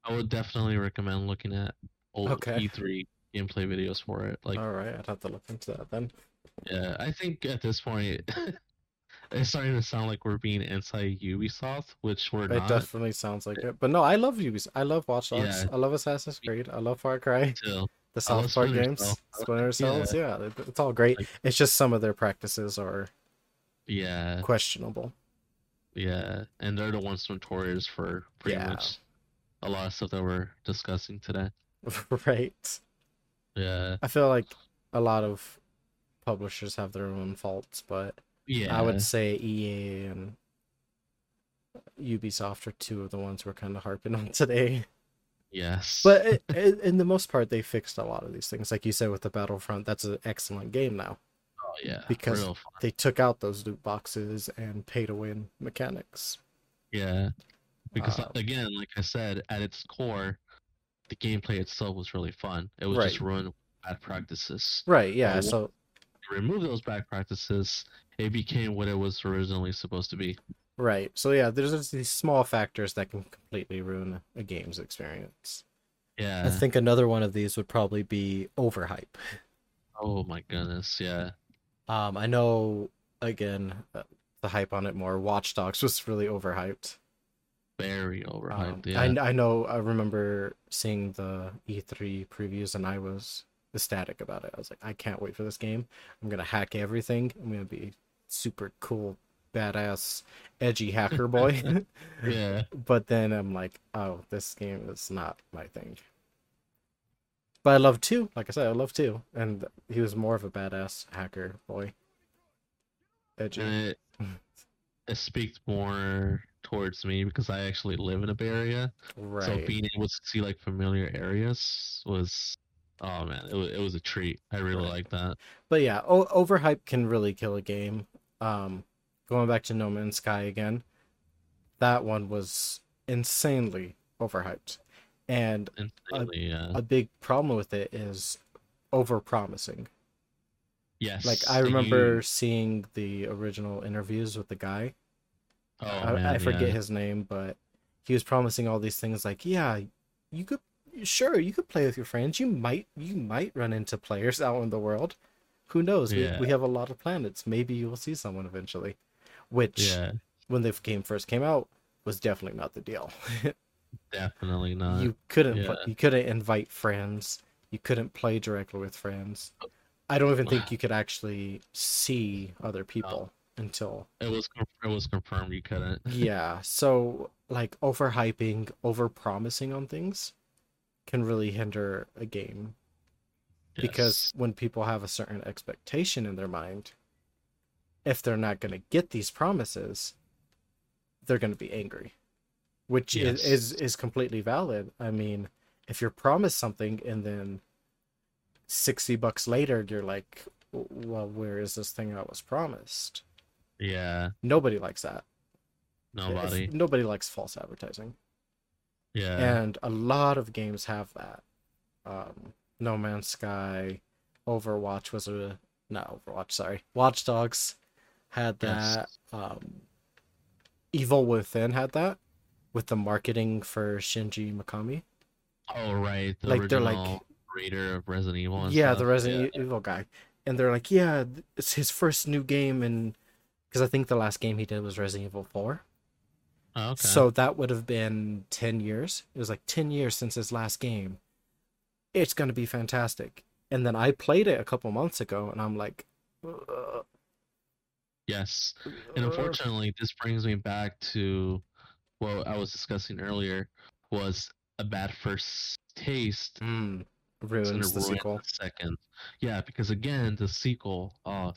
[SPEAKER 2] I would definitely recommend looking at old
[SPEAKER 1] Okay.
[SPEAKER 2] E3 gameplay videos for it. Like,
[SPEAKER 1] All right. I'd have to look into that then.
[SPEAKER 2] yeah, I think at this point it's starting to sound like we're being anti Ubisoft, which we're
[SPEAKER 1] It
[SPEAKER 2] not.
[SPEAKER 1] definitely sounds like it. But no, I love Ubisoft. I love Watch Dogs.
[SPEAKER 2] Yeah.
[SPEAKER 1] I love Assassin's Creed. I love Far Cry.
[SPEAKER 2] Still,
[SPEAKER 1] The South Park games.
[SPEAKER 2] Cell.
[SPEAKER 1] Splinter Cells. Yeah, it- it's all great.
[SPEAKER 2] Like-
[SPEAKER 1] It's just some of their practices are
[SPEAKER 2] yeah,
[SPEAKER 1] questionable.
[SPEAKER 2] Yeah, and they're the ones notorious for pretty
[SPEAKER 1] Yeah.
[SPEAKER 2] much a lot of stuff that we're discussing today.
[SPEAKER 1] right.
[SPEAKER 2] Yeah,
[SPEAKER 1] I feel like a lot of publishers have their own faults, but
[SPEAKER 2] yeah,
[SPEAKER 1] I would say EA and Ubisoft are two of the ones we're kind of harping on today.
[SPEAKER 2] yes,
[SPEAKER 1] But it, it, in the most part, they fixed a lot of these things. Like you said with the Battlefront, that's an excellent game now.
[SPEAKER 2] Yeah,
[SPEAKER 1] because- They took out those loot boxes and pay to win mechanics.
[SPEAKER 2] Yeah, because
[SPEAKER 1] Um,
[SPEAKER 2] again, like I said, at its core, the gameplay itself was really fun. It was just
[SPEAKER 1] Right.
[SPEAKER 2] ruined bad practices.
[SPEAKER 1] Right, yeah. So
[SPEAKER 2] remove those bad practices, it became what it was originally supposed to be.
[SPEAKER 1] right. So yeah, there's these small factors that can completely ruin a game's experience.
[SPEAKER 2] Yeah.
[SPEAKER 1] I think another one of these would probably be overhype.
[SPEAKER 2] Oh my goodness. Yeah.
[SPEAKER 1] Um, I know again uh, the hype on it more. Watch Dogs was really overhyped.
[SPEAKER 2] Very
[SPEAKER 1] Um,
[SPEAKER 2] overhyped. yeah.
[SPEAKER 1] I I know. I remember seeing the E3 previews, and I was ecstatic about it. I was like, I can't wait for this game. I'm gonna hack everything. I'm gonna be super cool, badass, edgy hacker boy.
[SPEAKER 2] yeah.
[SPEAKER 1] but then I'm like, oh, this game is not my thing. But I love two. Like I said, I love two, and he was more of a badass hacker boy. Edgy.
[SPEAKER 2] And it, it speaks more towards me because I actually live in a Bay Area. So being able to see like familiar areas was, oh man, it was, it was a treat. I really
[SPEAKER 1] Right.
[SPEAKER 2] like that.
[SPEAKER 1] But yeah, o- overhype can really kill a game. Um, going back to No Man's Sky again, that one was insanely overhyped, and
[SPEAKER 2] Insanely, yeah.
[SPEAKER 1] a big problem with it is overpromising.
[SPEAKER 2] yes.
[SPEAKER 1] Like I
[SPEAKER 2] you-
[SPEAKER 1] remember seeing the original interviews with the guy.
[SPEAKER 2] oh,
[SPEAKER 1] I,
[SPEAKER 2] man,
[SPEAKER 1] I forget
[SPEAKER 2] yeah.
[SPEAKER 1] his name, but he was promising all these things like, yeah, you could sure you could play with your friends. You might you might run into players out in the world. Who knows?
[SPEAKER 2] Yeah.
[SPEAKER 1] We, we have a lot of planets. Maybe you will see someone eventually. Which
[SPEAKER 2] Yeah,
[SPEAKER 1] when the game first came out was definitely not the deal.
[SPEAKER 2] definitely not.
[SPEAKER 1] you couldn't pl-
[SPEAKER 2] yeah.
[SPEAKER 1] you couldn't invite friends. You couldn't play directly with friends. I don't even think you could actually see other oh. people until
[SPEAKER 2] It was it was confirmed you couldn't.
[SPEAKER 1] yeah so like overhyping over promising on things can really hinder a game because when people have a certain expectation in their mind if they're not going to get these promises they're going to be angry which
[SPEAKER 2] Yes.
[SPEAKER 1] is, is is completely valid. I mean, if you're promised something and then 60 bucks later you're like, well, where is this thing I was promised?
[SPEAKER 2] Yeah,
[SPEAKER 1] Nobody likes that.
[SPEAKER 2] nobody.
[SPEAKER 1] If- nobody likes false advertising.
[SPEAKER 2] Yeah,
[SPEAKER 1] and a lot of games have that. Um, no Man's Sky, Overwatch was a not Overwatch, sorry, Watch Dogs had that.
[SPEAKER 2] Yes.
[SPEAKER 1] Um, Evil Within had that with the marketing for Shinji Mikami.
[SPEAKER 2] oh right, the
[SPEAKER 1] like, they're like-
[SPEAKER 2] creator of Resident Evil. And
[SPEAKER 1] yeah,
[SPEAKER 2] stuff.
[SPEAKER 1] the Resident E- Evil guy, and they're like, yeah, it's his first new game, and because I think the last game he did was Resident Evil Four.
[SPEAKER 2] Oh, okay.
[SPEAKER 1] So that would have been 10 years. It was like 10 years since his last game. It's going to be fantastic. And then I played it a couple months ago and I'm like, "Ugh,
[SPEAKER 2] yes, and unfortunately, this brings me back to what I was discussing earlier. Was a bad first taste
[SPEAKER 1] Mm, ruins the sequel.
[SPEAKER 2] the second. Yeah, because again, the sequel, oh,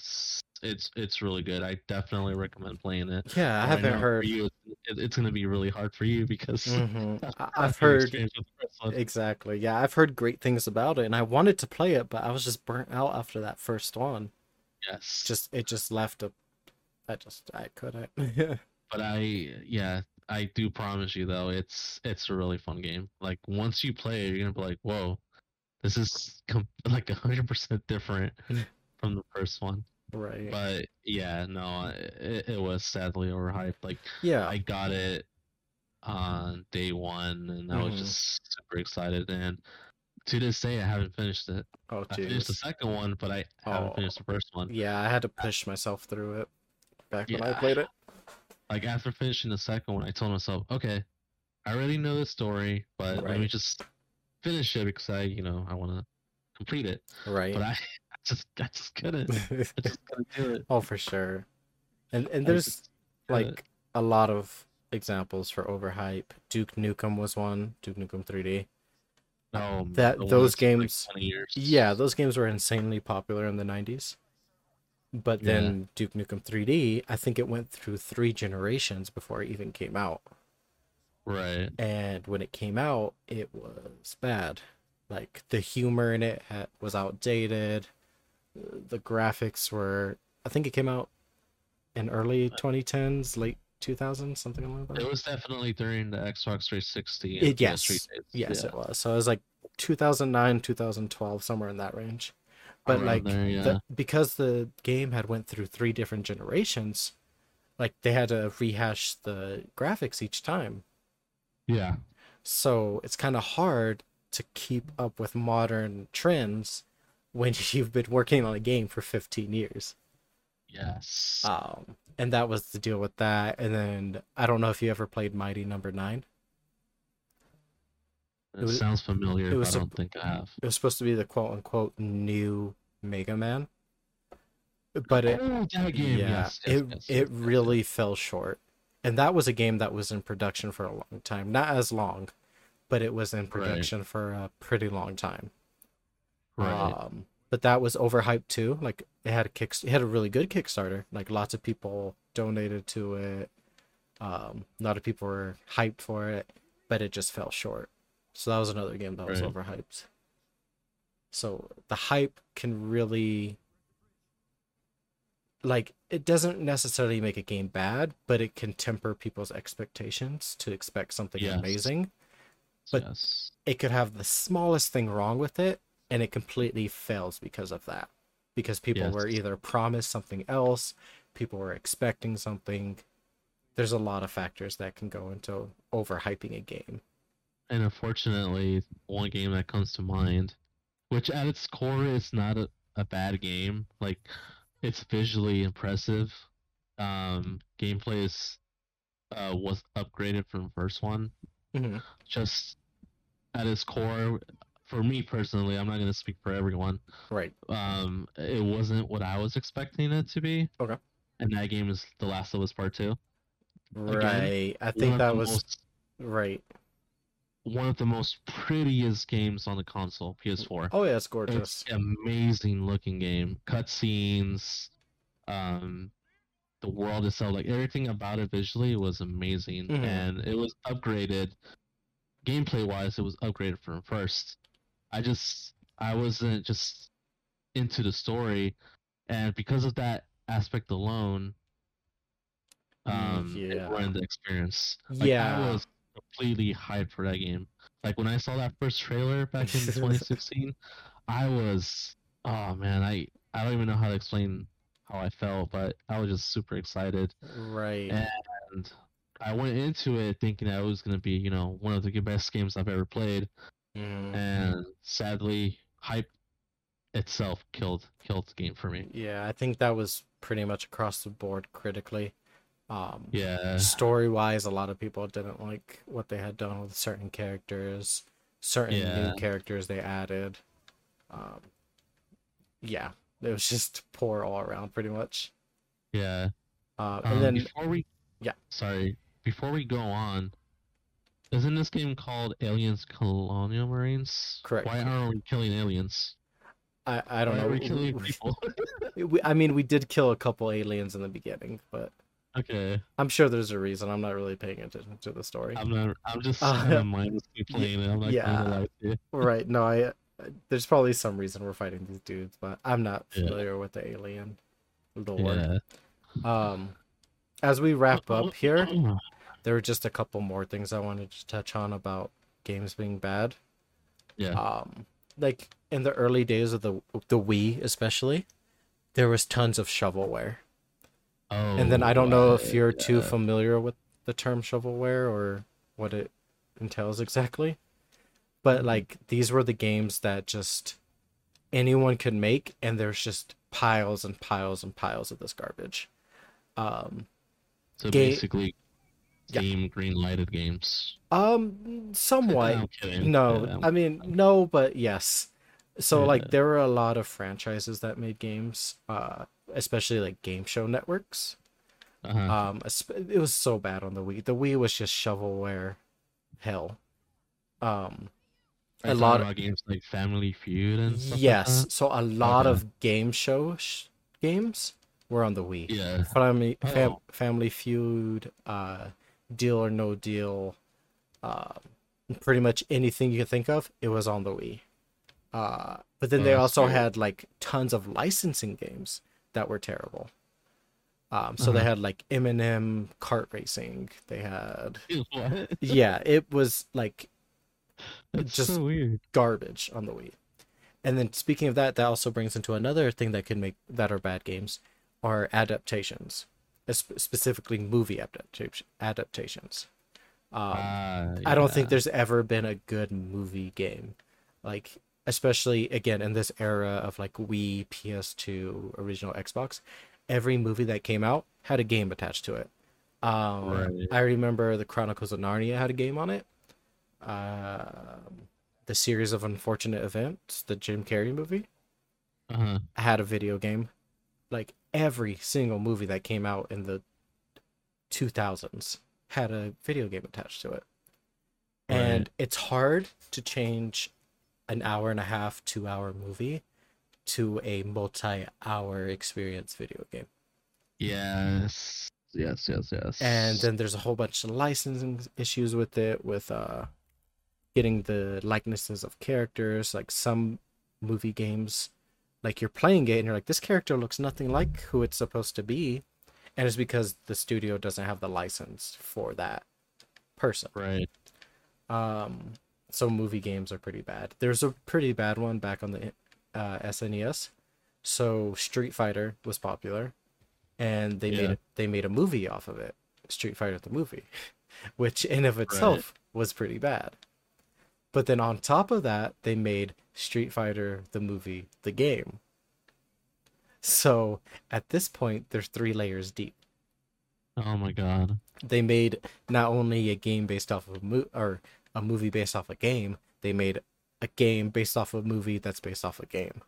[SPEAKER 2] it's it's really good. I definitely recommend playing it.
[SPEAKER 1] Yeah, I
[SPEAKER 2] But
[SPEAKER 1] haven't heard.
[SPEAKER 2] you, it, it's gonna be really hard for you because
[SPEAKER 1] Mhm.
[SPEAKER 2] After
[SPEAKER 1] I've heard
[SPEAKER 2] experience with the first one.
[SPEAKER 1] exactly. Yeah, I've heard great things about it and I wanted to play it, but I was just burnt out after that first one.
[SPEAKER 2] Yes,
[SPEAKER 1] Just it just left a I just I couldn't.
[SPEAKER 2] but I yeah, I do promise you though, it's it's a really fun game. Like once you play it, you're gonna be like, whoa, this is com- like hundred percent different from the first one.
[SPEAKER 1] right.
[SPEAKER 2] But yeah, no, it, it was sadly overhyped. Like
[SPEAKER 1] Yeah.
[SPEAKER 2] I got it on day one, and I was
[SPEAKER 1] Mhm.
[SPEAKER 2] just super excited. And to this day, I haven't finished it.
[SPEAKER 1] Oh
[SPEAKER 2] I finished the second one, but I haven't finished the first one.
[SPEAKER 1] Yeah, I had to push myself through it back when I played it.
[SPEAKER 2] Like after finishing the second one, I told myself, okay, I already know the story, but let me just finish it because I, you know, I want to complete it.
[SPEAKER 1] Right.
[SPEAKER 2] But I, I just, I just couldn't. I just couldn't do it.
[SPEAKER 1] oh, for sure. And and there's like a lot of examples for overhype. Duke Nukem was one. Duke Nukem 3D.
[SPEAKER 2] no,
[SPEAKER 1] that- those
[SPEAKER 2] like,
[SPEAKER 1] games-
[SPEAKER 2] 20 years.
[SPEAKER 1] Yeah, those games were insanely popular in the 90s. But
[SPEAKER 2] Yeah.
[SPEAKER 1] then Duke Nukem 3D, I think it went through three generations before it even came out.
[SPEAKER 2] Right.
[SPEAKER 1] And when it came out, it was bad. Like the humor in it had, was outdated. The graphics were. I think it came out in early uh, 2010s, late 2000s, something like that.
[SPEAKER 2] It was definitely during the Xbox 360.
[SPEAKER 1] It-
[SPEAKER 2] and PS3
[SPEAKER 1] yes.
[SPEAKER 2] days.
[SPEAKER 1] Yes,
[SPEAKER 2] Yeah,
[SPEAKER 1] it was. So it was like 2009, 2012, somewhere in that range. But like,
[SPEAKER 2] there, yeah.
[SPEAKER 1] the, because the game had went through three different generations, like they had to rehash the graphics each time.
[SPEAKER 2] yeah,
[SPEAKER 1] So it's kind of hard to keep up with modern trends when you've been working on a game for 15 years.
[SPEAKER 2] yes.
[SPEAKER 1] Um, and that was the deal with that. And then I don't know if you ever played Mighty Number Nine.
[SPEAKER 2] It
[SPEAKER 1] was-
[SPEAKER 2] sounds familiar,
[SPEAKER 1] it
[SPEAKER 2] but
[SPEAKER 1] was
[SPEAKER 2] I don't think I have.
[SPEAKER 1] It was supposed to be the quote unquote new Mega Man. But it
[SPEAKER 2] oh, that game.
[SPEAKER 1] yeah,
[SPEAKER 2] yes, yes,
[SPEAKER 1] it
[SPEAKER 2] yes,
[SPEAKER 1] it really fell short. And that was a game that was in production for a long time. Not as long, but it was in production for a pretty long time.
[SPEAKER 2] Right.
[SPEAKER 1] Um, but that was overhyped too. Like it had a kick, it had a really good Kickstarter. Like lots of people donated to it. Um, a lot of people were hyped for it, but it just fell short. So that was another game that was
[SPEAKER 2] Right.
[SPEAKER 1] overhyped. So the hype can really like it doesn't necessarily make a game bad, but it can temper people's expectations to expect something
[SPEAKER 2] Yes.
[SPEAKER 1] amazing but-
[SPEAKER 2] yes.
[SPEAKER 1] it could have the smallest thing wrong with it and it completely fails because of that because people were either promised something else people were expecting something there's a lot of factors that can go into overhyping a game
[SPEAKER 2] And unfortunately, one game that comes to mind, which at its core is not a, a bad game, like it's visually impressive. Um, gameplay is uh, was upgraded from the first one.
[SPEAKER 1] Mhm.
[SPEAKER 2] Just at its core, for me personally, I'm not gonna speak for everyone.
[SPEAKER 1] right
[SPEAKER 2] Um, it wasn't what I was expecting it to be.
[SPEAKER 1] Okay.
[SPEAKER 2] And that game is The Last of Us Part Two.
[SPEAKER 1] right i think that was
[SPEAKER 2] most-
[SPEAKER 1] right
[SPEAKER 2] one of the most prettiest games on the console, PS4.
[SPEAKER 1] oh yeah it's gorgeous
[SPEAKER 2] It's amazing looking game. Cutscenes, um, the world itself, like everything about it visually was amazing,
[SPEAKER 1] Mhm.
[SPEAKER 2] and it was upgraded. Gameplay wise, it was upgraded from first. I just I wasn't just into the story, and because of that aspect alone, um, it
[SPEAKER 1] Yeah.
[SPEAKER 2] ruined the experience. Like,
[SPEAKER 1] Yeah.
[SPEAKER 2] I was completely hyped for that game. Like when I saw that first trailer back in 2016, I was oh man, I I don't even know how to explain how I felt, but I was just super excited.
[SPEAKER 1] Right.
[SPEAKER 2] And I went into it thinking that it was gonna be, you know, one of the best games I've ever played.
[SPEAKER 1] Mhm.
[SPEAKER 2] And sadly, hype itself killed killed the game for me.
[SPEAKER 1] Yeah, I think that was pretty much across the board critically. Um,
[SPEAKER 2] Yeah.
[SPEAKER 1] story wise, a lot of people didn't like what they had done with certain characters, certain
[SPEAKER 2] Yeah.
[SPEAKER 1] new characters they added. Um, yeah, it was just poor all around, pretty much.
[SPEAKER 2] Yeah.
[SPEAKER 1] Uh,
[SPEAKER 2] Um,
[SPEAKER 1] and then
[SPEAKER 2] before we
[SPEAKER 1] yeah.
[SPEAKER 2] sorry before we go on isn't this game called aliens colonial marines
[SPEAKER 1] Correct.
[SPEAKER 2] why aren't we killing aliens
[SPEAKER 1] I, I don't
[SPEAKER 2] why
[SPEAKER 1] know.
[SPEAKER 2] are we killing people
[SPEAKER 1] We- I mean, we did kill a couple aliens in the beginning, but
[SPEAKER 2] okay
[SPEAKER 1] I'm sure there's a reason. I'm not really paying attention to the story.
[SPEAKER 2] i'm not i'm just
[SPEAKER 1] Uh,
[SPEAKER 2] mindlessly playing it i'm not
[SPEAKER 1] yeah.
[SPEAKER 2] gonna lie to you
[SPEAKER 1] right? No, I. There's probably some reason we're fighting these dudes, but I'm not
[SPEAKER 2] Yeah.
[SPEAKER 1] familiar with the alien lore.
[SPEAKER 2] yeah
[SPEAKER 1] Um, as we wrap up here, there were just a couple more things I wanted to touch on about games being bad.
[SPEAKER 2] yeah
[SPEAKER 1] Um, like in the early days of the the Wii, especially, there was tons of shovelware.
[SPEAKER 2] Oh
[SPEAKER 1] And then I don't know if you're too familiar with the term shovelware or what it entails exactly. But like these were the games that just anyone could make and there's just piles and piles and piles of this garbage. Um
[SPEAKER 2] so
[SPEAKER 1] ga-
[SPEAKER 2] basically
[SPEAKER 1] Yeah.
[SPEAKER 2] game green lighted games
[SPEAKER 1] um somewhat no,
[SPEAKER 2] Yeah,
[SPEAKER 1] I mean no, but yes. So
[SPEAKER 2] Yeah.
[SPEAKER 1] like there were a lot of franchises that made games, uh especially like game show networks.
[SPEAKER 2] uh-huh.
[SPEAKER 1] Um, it was so bad on the Wii. The Wii was just shovelware hell. Um, a lot of-
[SPEAKER 2] games like family feud and stuff like
[SPEAKER 1] yes,
[SPEAKER 2] that?
[SPEAKER 1] so a lot
[SPEAKER 2] Okay.
[SPEAKER 1] of game show sh- games were on the Wii.
[SPEAKER 2] yeah
[SPEAKER 1] Family, fam-
[SPEAKER 2] Oh.
[SPEAKER 1] Family Feud, uh, Deal or No Deal, uh, pretty much anything you can think of, it was on the Wii. Uh, but then
[SPEAKER 2] Oh,
[SPEAKER 1] they also had like tons of licensing games that were terrible. Um, so they
[SPEAKER 2] Uh-huh.
[SPEAKER 1] had like M&M kart racing. They had
[SPEAKER 2] what
[SPEAKER 1] yeah, it was like
[SPEAKER 2] That's
[SPEAKER 1] just-
[SPEAKER 2] so weird.
[SPEAKER 1] garbage on the Wii. And then speaking of that, that also brings into another thing that can make that are bad games are adaptations, specifically movie adaptations. Um,
[SPEAKER 2] Ah,
[SPEAKER 1] I don't think there's ever been a good movie game, like especially again in this era of like Wii, PS2, original Xbox. Every movie that came out had a game attached to it. Um,
[SPEAKER 2] Right.
[SPEAKER 1] I remember the Chronicles of Narnia had a game on it. Um, the series of unfortunate events, the Jim Carrey movie,
[SPEAKER 2] Uh-huh.
[SPEAKER 1] had a video game. Like every single movie that came out in the 2000s had a video game attached to it. And it's hard to change an hour and a half, two hour movie to a multi hour experience video game.
[SPEAKER 2] Yes. Yes, yes, yes.
[SPEAKER 1] And then there's a whole bunch of licensing issues with it, with uh getting the likenesses of characters. Like some movie games, like you're playing it and you're like, this character looks nothing like who it's supposed to be. And it's because the studio doesn't have the license for that person.
[SPEAKER 2] right.
[SPEAKER 1] Um, so movie games are pretty bad. There's a pretty bad one back on the uh, SNES. So Street Fighter was popular, and they made
[SPEAKER 2] Yeah.
[SPEAKER 1] it, they made a movie off of it, Street Fighter the movie, which in of itself was pretty bad. But then on top of that, they made Street Fighter the movie the game. So at this point, there's three layers deep
[SPEAKER 2] Oh my god.
[SPEAKER 1] they made not only a game based off of a mo- or a movie based off a game, they made a game based off a movie that's based off a game.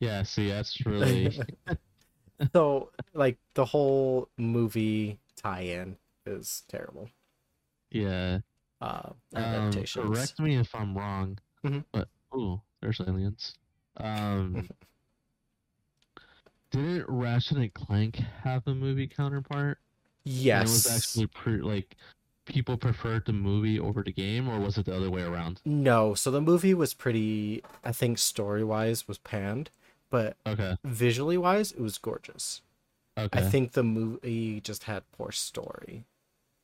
[SPEAKER 2] Yeah, see, that's really
[SPEAKER 1] So like the whole movie tie-in is terrible.
[SPEAKER 2] yeah.
[SPEAKER 1] Uh,
[SPEAKER 2] Um, correct me if I'm wrong,
[SPEAKER 1] Mhm.
[SPEAKER 2] but ooh, there's aliens. Um, didn't Ratchet and Clank have a movie counterpart? And
[SPEAKER 1] Yes.
[SPEAKER 2] it was actually pretty like people preferred the movie over the game, or was it the other way around?
[SPEAKER 1] No, so the movie was pretty I think story wise was panned, but
[SPEAKER 2] Okay,
[SPEAKER 1] visually wise it was gorgeous.
[SPEAKER 2] okay.
[SPEAKER 1] I think the movie just had poor story.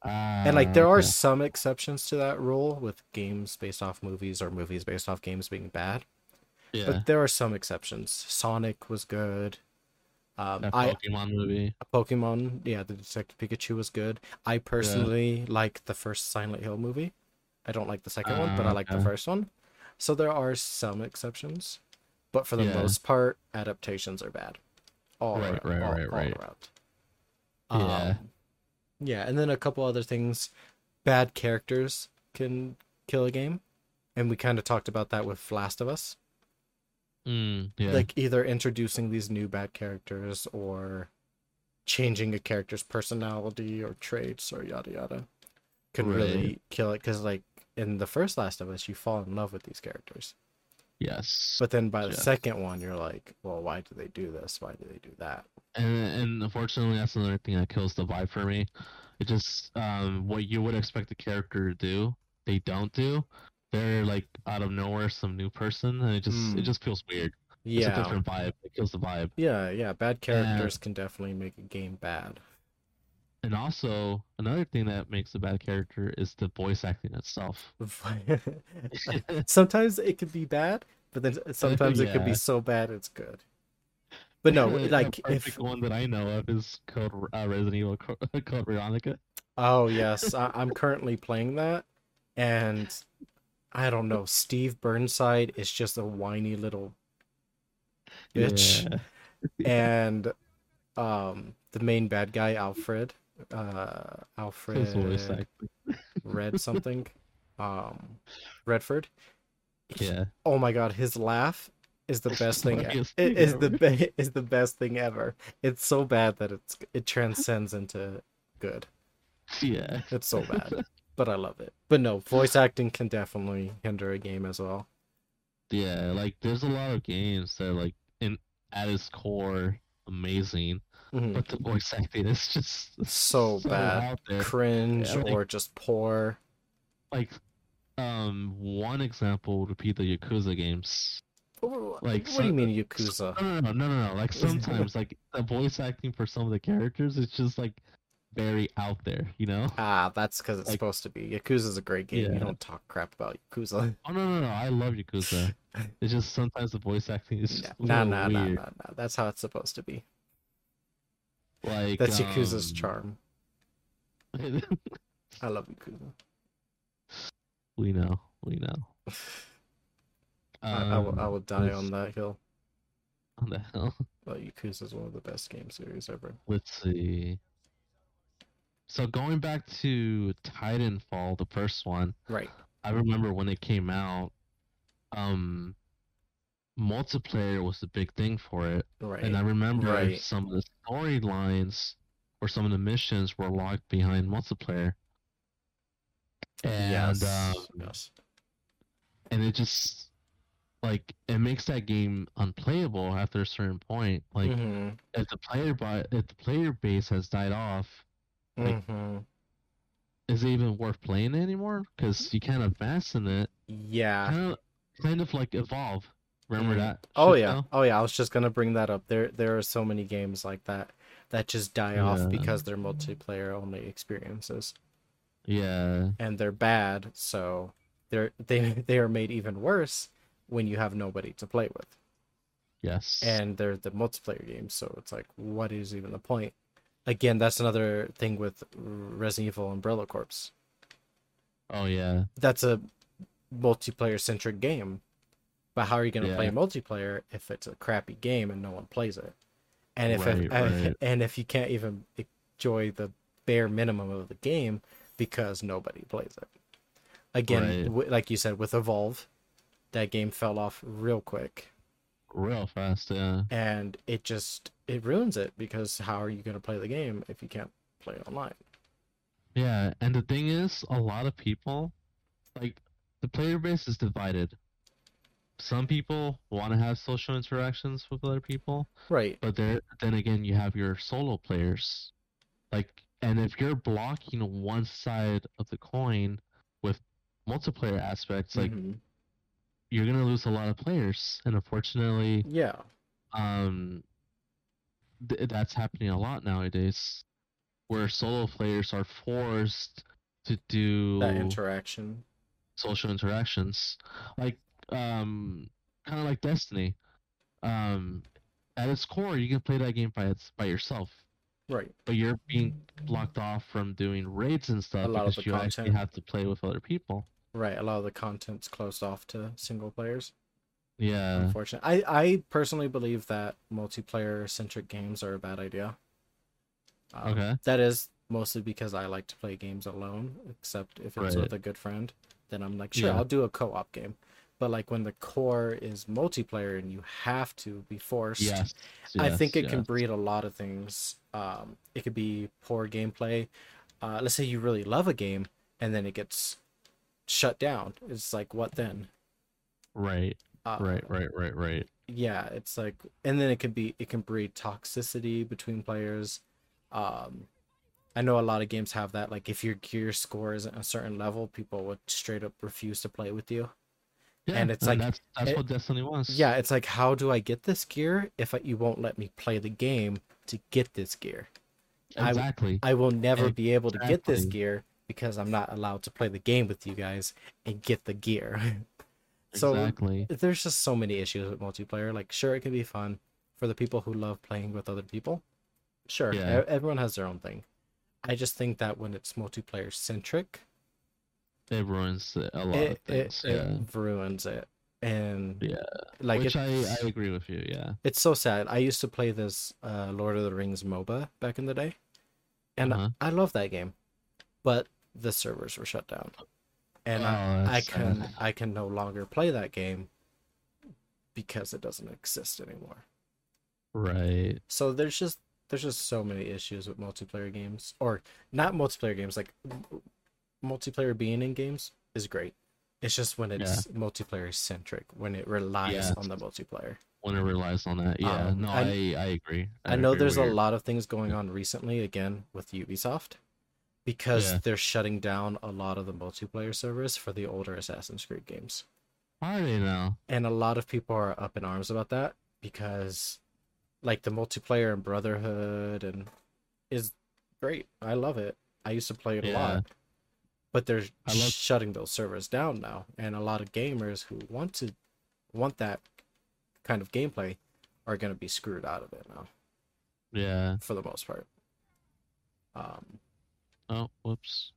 [SPEAKER 2] Ah,
[SPEAKER 1] And like there are
[SPEAKER 2] okay.
[SPEAKER 1] some exceptions to that rule with games based off movies or movies based off games being bad.
[SPEAKER 2] yeah,
[SPEAKER 1] But there are some exceptions. Sonic was good. Um, I
[SPEAKER 2] Pokemon movie.
[SPEAKER 1] Pokemon, yeah, the Detective Pikachu was good. I personally like the first Silent Hill movie. I don't like the second one, but I
[SPEAKER 2] Ah,
[SPEAKER 1] like the first one. So there are some exceptions, but for the
[SPEAKER 2] Yeah.
[SPEAKER 1] most part, adaptations are bad. All
[SPEAKER 2] Right,
[SPEAKER 1] around,
[SPEAKER 2] right,
[SPEAKER 1] all,
[SPEAKER 2] right,
[SPEAKER 1] all
[SPEAKER 2] right.
[SPEAKER 1] around.
[SPEAKER 2] Yeah.
[SPEAKER 1] Um, yeah, and then a couple other things. Bad characters can kill a game, and we kind of talked about that with Last of Us
[SPEAKER 2] Mm, yeah.
[SPEAKER 1] like either introducing these new bad characters or changing a character's personality or traits or yada yada can really kill it because like in the first last of us you fall in love with these characters
[SPEAKER 2] yes.
[SPEAKER 1] but then by the
[SPEAKER 2] Yeah.
[SPEAKER 1] second one you're like well why do they do this why do they do that
[SPEAKER 2] and and unfortunately that's another thing that kills the vibe for me it just um what you would expect the character to do they don't do they're like out of nowhere some new person and it just
[SPEAKER 1] Mm.
[SPEAKER 2] it just feels weird. It's a
[SPEAKER 1] yeah.
[SPEAKER 2] different vibe. It kills the vibe.
[SPEAKER 1] Yeah yeah bad characters can definitely make a game bad.
[SPEAKER 2] And also another thing that makes a bad character is the voice acting itself.
[SPEAKER 1] Sometimes it could be bad but then sometimes it could be so bad it's good. But no like
[SPEAKER 2] perfect
[SPEAKER 1] if
[SPEAKER 2] one that i know of is called uh, resident evil code veronica.
[SPEAKER 1] Oh yes, I, I'm currently playing that, and I don't know. Steve Burnside is just a whiny little bitch,
[SPEAKER 2] Yeah.
[SPEAKER 1] and um, the main bad guy Alfred, uh, Alfred. Red something, um, Redford.
[SPEAKER 2] yeah
[SPEAKER 1] Oh my god, his laugh is the best thing. It is the
[SPEAKER 2] ever.
[SPEAKER 1] be- is the best thing ever. It's so bad that it's it transcends into good.
[SPEAKER 2] yeah
[SPEAKER 1] It's so bad, but I love it. But no, voice acting can definitely hinder a game as well.
[SPEAKER 2] Yeah, like there's a lot of games that are like in at its core amazing,
[SPEAKER 1] Mhm.
[SPEAKER 2] but the voice acting is just
[SPEAKER 1] So bad. Cringe
[SPEAKER 2] Yeah, like-
[SPEAKER 1] or just poor.
[SPEAKER 2] Like, um, one example would be the Yakuza games.
[SPEAKER 1] Like, what do you mean Yakuza?
[SPEAKER 2] No, no, no, no, no, no. Like sometimes, like the voice acting for some of the characters it's just like very out there, you know?
[SPEAKER 1] Ah, that's because it's
[SPEAKER 2] like-
[SPEAKER 1] supposed to be. Yakuza's a great game. You don't talk crap about Yakuza.
[SPEAKER 2] Oh no, no, no! I love Yakuza. It's just sometimes the voice acting is just a
[SPEAKER 1] Nah,
[SPEAKER 2] little
[SPEAKER 1] nah, nah, nah, nah. That's how it's supposed to be.
[SPEAKER 2] Like
[SPEAKER 1] That's Yakuza's
[SPEAKER 2] um,
[SPEAKER 1] charm. I love Yakuza.
[SPEAKER 2] we know, we know.
[SPEAKER 1] I, I will, I
[SPEAKER 2] Um,
[SPEAKER 1] will die
[SPEAKER 2] let's-
[SPEAKER 1] on that hill.
[SPEAKER 2] On the hell.
[SPEAKER 1] But Yakuza is one of the best game series ever.
[SPEAKER 2] Let's see. So going back to Titanfall, the first one,
[SPEAKER 1] Right.
[SPEAKER 2] I remember when it came out, um, multiplayer was the big thing for it,
[SPEAKER 1] Right.
[SPEAKER 2] and I remember
[SPEAKER 1] right.
[SPEAKER 2] some of the storylines or some of the missions were locked behind multiplayer, and
[SPEAKER 1] yes.
[SPEAKER 2] um,
[SPEAKER 1] yes.
[SPEAKER 2] and it just like it makes that game unplayable after a certain point. Like
[SPEAKER 1] Mhm.
[SPEAKER 2] if the player bi- if the player base has died off, like,
[SPEAKER 1] Mhm.
[SPEAKER 2] is it even worth playing anymore? Because you can't advance in it.
[SPEAKER 1] Yeah.
[SPEAKER 2] Kind of, kind of like evolve. Remember
[SPEAKER 1] Mhm.
[SPEAKER 2] that?
[SPEAKER 1] Oh yeah.
[SPEAKER 2] though?
[SPEAKER 1] Oh yeah. I was just gonna bring that up. There there are so many games like that that just die off because they're multiplayer only experiences.
[SPEAKER 2] Yeah.
[SPEAKER 1] And they're bad, so they're they they are made even worse when you have nobody to play with.
[SPEAKER 2] Yes.
[SPEAKER 1] And they're the multiplayer games, so it's like what is even the point? Again, that's another thing with Resident Evil Umbrella Corps.
[SPEAKER 2] oh yeah.
[SPEAKER 1] That's a multiplayer centric game. But how are you going to play multiplayer if it's a crappy game and no one plays it? And if
[SPEAKER 2] Right,
[SPEAKER 1] and,
[SPEAKER 2] right.
[SPEAKER 1] and if you can't even enjoy the bare minimum of the game because nobody plays it. Again,
[SPEAKER 2] Right.
[SPEAKER 1] w- like you said with Evolve, that game fell off real quick
[SPEAKER 2] Real fast. Yeah.
[SPEAKER 1] and it just it ruins it because how are you going to play the game if you can't play online?
[SPEAKER 2] Yeah. And the thing is, a lot of people, like, the player base is divided. some people want to have social interactions with other people,
[SPEAKER 1] Right.
[SPEAKER 2] but there then again you have your solo players. Like and if you're blocking one side of the coin with multiplayer aspects, like
[SPEAKER 1] Mhm.
[SPEAKER 2] You're gonna lose a lot of players. And unfortunately,
[SPEAKER 1] yeah.
[SPEAKER 2] um th- that's happening a lot nowadays where solo players are forced to do
[SPEAKER 1] That interaction.
[SPEAKER 2] social interactions like um kind of like destiny um at its core you can play that game by its by yourself
[SPEAKER 1] Right.
[SPEAKER 2] but you're being blocked off from doing raids and stuff because you actually have to play with other people
[SPEAKER 1] Right. A lot of the content's closed off to single players.
[SPEAKER 2] yeah
[SPEAKER 1] Unfortunate. I I personally believe that multiplayer centric games are a bad idea. Um,
[SPEAKER 2] Okay.
[SPEAKER 1] That is mostly because I like to play games alone, except if it's
[SPEAKER 2] Right.
[SPEAKER 1] with a good friend. Then I'm like, sure,
[SPEAKER 2] Yeah.
[SPEAKER 1] I'll do a co-op game. But like when the core is multiplayer and you have to be forced,
[SPEAKER 2] yes,
[SPEAKER 1] I think
[SPEAKER 2] yes,
[SPEAKER 1] it can breed a lot of things. Um, it could be poor gameplay. Uh, let's say you really love a game and then it gets shut down. It's like, what then?
[SPEAKER 2] right.
[SPEAKER 1] Uh,
[SPEAKER 2] right right right right.
[SPEAKER 1] yeah it's like and then it can be it can breed toxicity between players. Um i know a lot of games have that like if your gear score isn't a certain level people would straight up refuse to play with you.
[SPEAKER 2] Yeah
[SPEAKER 1] and it's like-
[SPEAKER 2] that's that's
[SPEAKER 1] it-
[SPEAKER 2] what destiny was
[SPEAKER 1] yeah it's like how do i get this gear if I, you won't let me play the game to get this gear? I-
[SPEAKER 2] exactly.
[SPEAKER 1] I will never be able to get this gear because i'm not allowed to play the game with you guys and get the gear so
[SPEAKER 2] exactly
[SPEAKER 1] there's just so many issues with multiplayer. Like, sure, it can be fun for the people who love playing with other people. Sure,
[SPEAKER 2] Yeah.
[SPEAKER 1] everyone has their own thing. I just think that when it's multiplayer centric,
[SPEAKER 2] it ruins a lot
[SPEAKER 1] it,
[SPEAKER 2] of things
[SPEAKER 1] it,
[SPEAKER 2] yeah
[SPEAKER 1] it ruins it. And
[SPEAKER 2] Yeah,
[SPEAKER 1] like
[SPEAKER 2] which I, I agree with you. Yeah.
[SPEAKER 1] it's so sad. I used to play this uh, Lord of the Rings MOBA back in the day, and
[SPEAKER 2] Uh-huh.
[SPEAKER 1] I love that game, but the servers were shut down, and I,
[SPEAKER 2] Oh,
[SPEAKER 1] I
[SPEAKER 2] that's
[SPEAKER 1] can
[SPEAKER 2] sad.
[SPEAKER 1] I can no longer play that game because it doesn't exist anymore.
[SPEAKER 2] Right.
[SPEAKER 1] So there's just there's just so many issues with multiplayer games, or not multiplayer games. Like m- multiplayer being in games is great. It's just when it's multiplayer centric, when it relies
[SPEAKER 2] Yes.
[SPEAKER 1] on the multiplayer.
[SPEAKER 2] When it relies on that. Yeah.
[SPEAKER 1] Um,
[SPEAKER 2] no,
[SPEAKER 1] I-
[SPEAKER 2] I, I agree.
[SPEAKER 1] I know
[SPEAKER 2] agree
[SPEAKER 1] there's a lot of things going on recently again with Ubisoft because
[SPEAKER 2] Yeah.
[SPEAKER 1] they're shutting down a lot of the multiplayer servers for the older Assassin's Creed games.
[SPEAKER 2] Are they now?
[SPEAKER 1] And a lot of people are up in arms about that because like the multiplayer and Brotherhood and is great. I love it. I used to play it a lot. But they're
[SPEAKER 2] love-
[SPEAKER 1] shutting those servers down now and a lot of gamers who want to want that kind of gameplay are going to be screwed out of it now
[SPEAKER 2] Yeah.
[SPEAKER 1] for the most part. Um
[SPEAKER 2] Oh, whoops.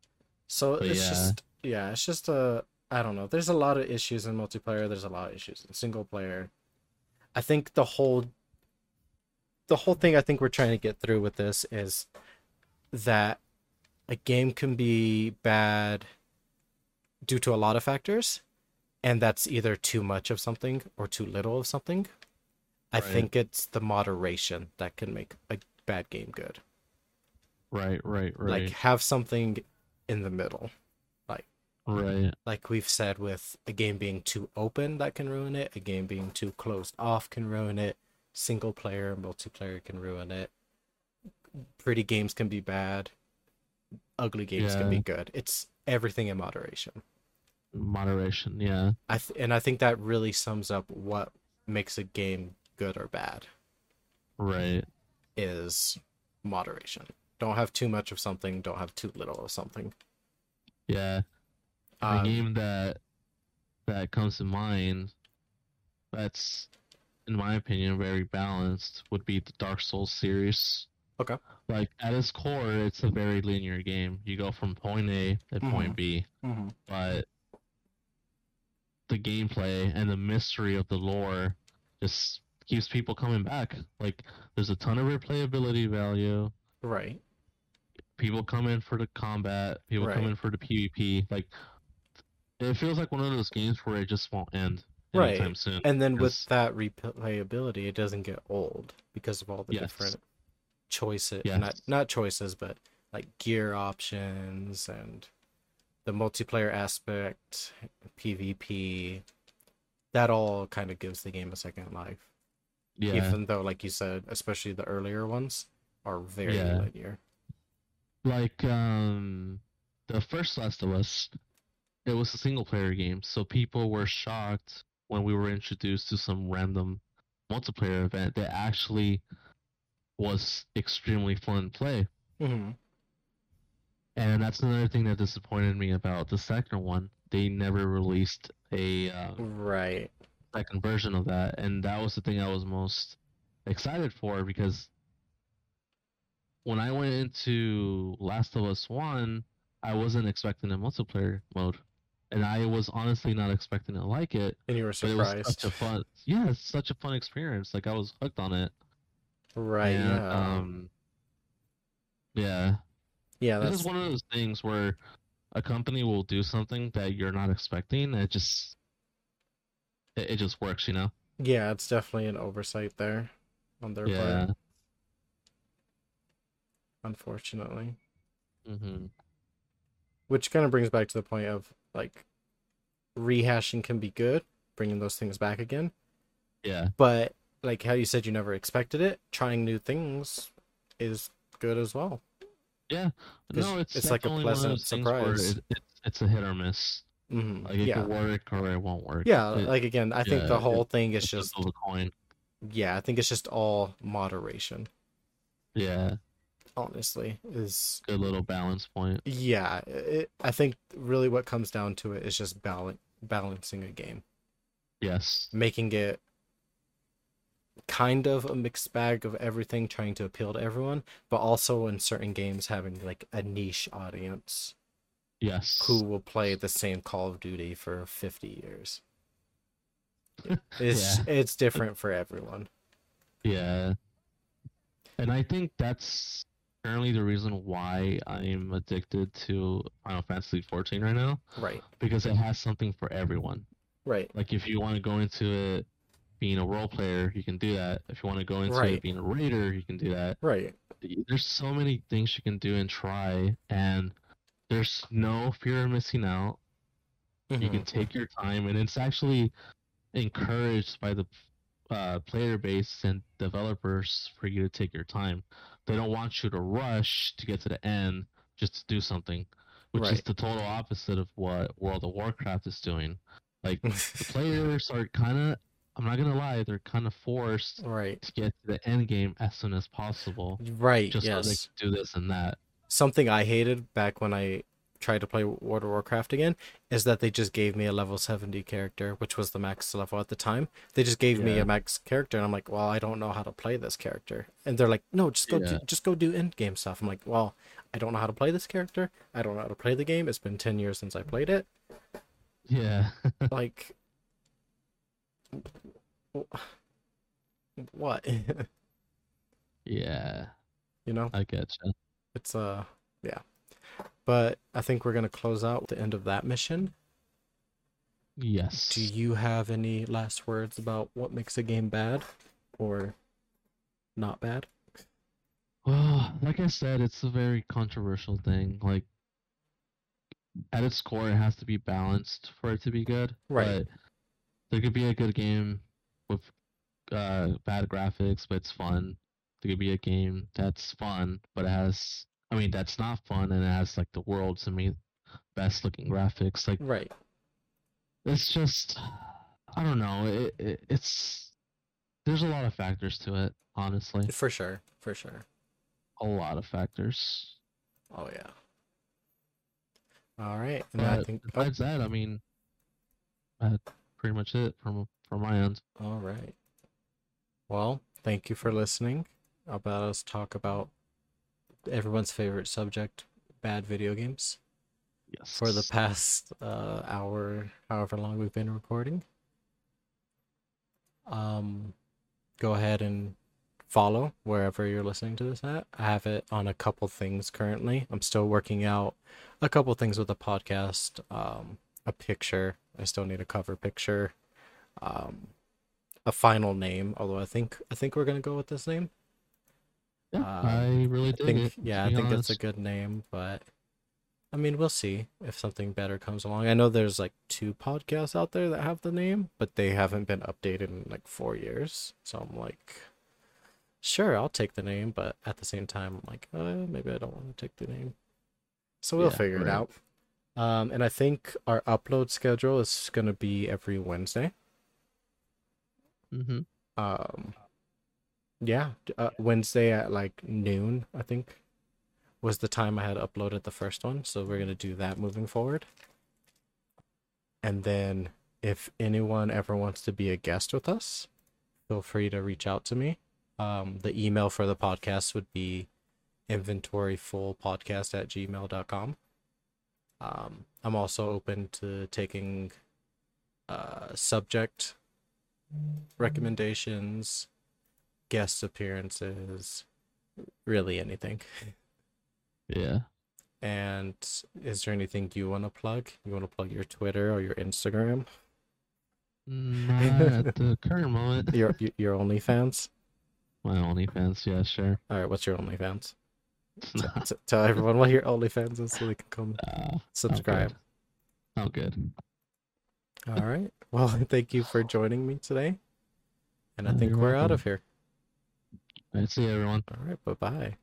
[SPEAKER 1] So
[SPEAKER 2] But
[SPEAKER 1] it's
[SPEAKER 2] yeah.
[SPEAKER 1] just yeah, it's just a I don't know. There's a lot of issues in multiplayer. There's a lot of issues in single player. I think the whole the whole thing I think we're trying to get through with this is that a game can be bad due to a lot of factors and that's either too much of something or too little of something. I
[SPEAKER 2] Right.
[SPEAKER 1] think it's the moderation that can make a bad game good
[SPEAKER 2] Right, right, right.
[SPEAKER 1] like have something in the middle Like
[SPEAKER 2] right.
[SPEAKER 1] like we've said with a game being too open that can ruin it a game being too closed off can ruin it single player and multiplayer can ruin it pretty games can be bad ugly games can be good it's everything in moderation
[SPEAKER 2] Moderation. Yeah.
[SPEAKER 1] i th- and i think that really sums up what makes a game good or bad
[SPEAKER 2] Right.
[SPEAKER 1] is moderation don't have too much of something don't have too little of something.
[SPEAKER 2] Yeah. the
[SPEAKER 1] Um,
[SPEAKER 2] game that that comes to mind that's in my opinion very balanced would be the dark souls series.
[SPEAKER 1] Okay.
[SPEAKER 2] like at its core it's a very linear game. You go from point a to point b. But the gameplay and the mystery of the lore just keeps people coming back. Like there's a ton of replayability value.
[SPEAKER 1] Right
[SPEAKER 2] people come in for the combat, people come in for the PvP. Like it feels like one of those games where it just won't end
[SPEAKER 1] Right.
[SPEAKER 2] anytime soon.
[SPEAKER 1] And then with that replayability, it doesn't get old because of all the
[SPEAKER 2] Yes.
[SPEAKER 1] different choices.
[SPEAKER 2] Yes.
[SPEAKER 1] Not not choices, but like gear options and the multiplayer aspect, PvP. that all kind of gives the game a second life.
[SPEAKER 2] Yeah.
[SPEAKER 1] Even though, like you said, especially the earlier ones are very
[SPEAKER 2] Yeah.
[SPEAKER 1] linear.
[SPEAKER 2] Like um the first Last of Us, it was a single player game, so people were shocked when we were introduced to some random multiplayer event that actually was extremely fun to play.
[SPEAKER 1] hmm
[SPEAKER 2] And that's another thing that disappointed me about the second one. They never released a uh,
[SPEAKER 1] Right.
[SPEAKER 2] second version of that, and that was the thing I was most excited for because when I went into Last of Us One, I wasn't expecting a multiplayer mode, and I was honestly not expecting to like it.
[SPEAKER 1] And you were
[SPEAKER 2] But it was
[SPEAKER 1] surprised.
[SPEAKER 2] such a fun, yeah, it's such a fun experience. Like I was hooked on it.
[SPEAKER 1] Right.
[SPEAKER 2] and,
[SPEAKER 1] yeah.
[SPEAKER 2] Um. Yeah,
[SPEAKER 1] yeah.
[SPEAKER 2] this
[SPEAKER 1] That's
[SPEAKER 2] is one of those things where a company will do something that you're not expecting, and it just, it, it just works, you know.
[SPEAKER 1] yeah. It's definitely an oversight there on their
[SPEAKER 2] Yeah.
[SPEAKER 1] part. Unfortunately.
[SPEAKER 2] Mm-hmm.
[SPEAKER 1] Which kind of brings back to the point of like rehashing can be good, bringing those things back again.
[SPEAKER 2] Yeah.
[SPEAKER 1] But like how you said you never expected it, trying new things is good as well.
[SPEAKER 2] Yeah, no, it's,
[SPEAKER 1] it's like a
[SPEAKER 2] definitely one of
[SPEAKER 1] pleasant
[SPEAKER 2] those things where
[SPEAKER 1] surprise.
[SPEAKER 2] It, it, it's a hit or miss.
[SPEAKER 1] hmm
[SPEAKER 2] Like it
[SPEAKER 1] yeah.
[SPEAKER 2] could work or it won't work.
[SPEAKER 1] Yeah,
[SPEAKER 2] It-
[SPEAKER 1] like again, I think
[SPEAKER 2] yeah,
[SPEAKER 1] the
[SPEAKER 2] it-
[SPEAKER 1] whole thing is just yeah, I think it's just all moderation.
[SPEAKER 2] Yeah,
[SPEAKER 1] Honestly, is
[SPEAKER 2] good little balance point.
[SPEAKER 1] yeah. It, I think really what comes down to it is just balance balancing a game,
[SPEAKER 2] Yes.
[SPEAKER 1] making it kind of a mixed bag of everything, trying to appeal to everyone, but also in certain games having like a niche audience
[SPEAKER 2] Yes.
[SPEAKER 1] who will play the same Call of Duty for fifty years. It's
[SPEAKER 2] Yeah.
[SPEAKER 1] it's different for everyone.
[SPEAKER 2] Yeah. And I think that's currently the reason why I'm addicted to Final Fantasy 14 right now
[SPEAKER 1] Right.
[SPEAKER 2] because it has something for everyone.
[SPEAKER 1] Right.
[SPEAKER 2] Like if you want to go into it being a role player, you can do that. If you want to go into
[SPEAKER 1] Right.
[SPEAKER 2] it being a raider, you can do that.
[SPEAKER 1] Right.
[SPEAKER 2] there's so many things you can do and try and there's no fear of missing out you
[SPEAKER 1] Mhm.
[SPEAKER 2] can take your time and it's actually encouraged by the uh, player base and developers for you to take your time they don't want you to rush to get to the end just to do something which is the total opposite of what world of warcraft is doing like the players are kind of i'm not gonna lie they're kind of forced
[SPEAKER 1] right.
[SPEAKER 2] to get to the end game as soon as possible
[SPEAKER 1] Right.
[SPEAKER 2] just so they can do this and that
[SPEAKER 1] Something I hated back when I tried to play World of Warcraft again is that they just gave me a level 70 character, which was the max level at the time. They just gave me a max character and I'm like, "Well, I don't know how to play this character." And they're like, "No, just go do, just go do end game stuff." I'm like, "Well, I don't know how to play this character. I don't know how to play the game. It's been 10 years since I played it."
[SPEAKER 2] Yeah.
[SPEAKER 1] like what?
[SPEAKER 2] yeah.
[SPEAKER 1] you know?
[SPEAKER 2] I get you.
[SPEAKER 1] It's uh yeah. But I think we're gonna close out the end of that mission.
[SPEAKER 2] Yes.
[SPEAKER 1] Do you have any last words about what makes a game bad or not bad?
[SPEAKER 2] Well, like I said, it's a very controversial thing. Like, at its core, it has to be balanced for it to be good.
[SPEAKER 1] Right.
[SPEAKER 2] But there could be a good game with uh, bad graphics, but it's fun. There could be a game that's fun, but it has, I mean, that's not fun, and it has like the world's I mean, best looking graphics. Like,
[SPEAKER 1] Right.
[SPEAKER 2] it's just i don't know it, it, it's there's a lot of factors to it honestly
[SPEAKER 1] For sure. For sure.
[SPEAKER 2] a lot of factors
[SPEAKER 1] Oh yeah. All right. And I
[SPEAKER 2] but
[SPEAKER 1] think oh,
[SPEAKER 2] besides that i mean that's pretty much it from from my end
[SPEAKER 1] all right. Well, thank you for listening about us talk about everyone's favorite subject, bad video games.
[SPEAKER 2] yes
[SPEAKER 1] for the past uh, hour, however long we've been recording. Um, go ahead and follow wherever you're listening to this at. I have it on a couple things currently. I'm still working out a couple things with the podcast. Um, a picture. I still need a cover picture. Um, a final name. Although I think I think we're gonna go with this name.
[SPEAKER 2] Yeah,
[SPEAKER 1] um,
[SPEAKER 2] i really
[SPEAKER 1] I think
[SPEAKER 2] it
[SPEAKER 1] yeah, I think it's a good name, but I mean, we'll see if something better comes along. I know there's like two podcasts out there that have the name, but they haven't been updated in like four years. So I'm like, sure, I'll take the name, but at the same time, I'm like, uh, maybe I don't want to take the name. So we'll
[SPEAKER 2] Yeah,
[SPEAKER 1] figure it out. Um, and I think our upload schedule is gonna be every Wednesday.
[SPEAKER 2] Mm-hmm.
[SPEAKER 1] Um, yeah, uh, Wednesday at like noon, I think, was the time I had uploaded the first one. So we're gonna do that moving forward. And then, if anyone ever wants to be a guest with us, feel free to reach out to me. Um, the email for the podcast would be inventoryfullpodcast at gmail.com. Um, I'm also open to taking uh, subject recommendations, guest appearances, really anything.
[SPEAKER 2] Yeah.
[SPEAKER 1] And is there anything you want to plug? You want to plug your Twitter or your Instagram?
[SPEAKER 2] Not at the current moment.
[SPEAKER 1] Your your, OnlyFans?
[SPEAKER 2] My OnlyFans, yeah, sure.
[SPEAKER 1] All right, what's your OnlyFans? T- tell everyone what your OnlyFans is so they can come
[SPEAKER 2] Uh,
[SPEAKER 1] subscribe.
[SPEAKER 2] I'm good.
[SPEAKER 1] All right. Well, thank you for joining me today. And I
[SPEAKER 2] Oh,
[SPEAKER 1] think we're out of here.
[SPEAKER 2] All right, see you, everyone.
[SPEAKER 1] All right. Bye bye.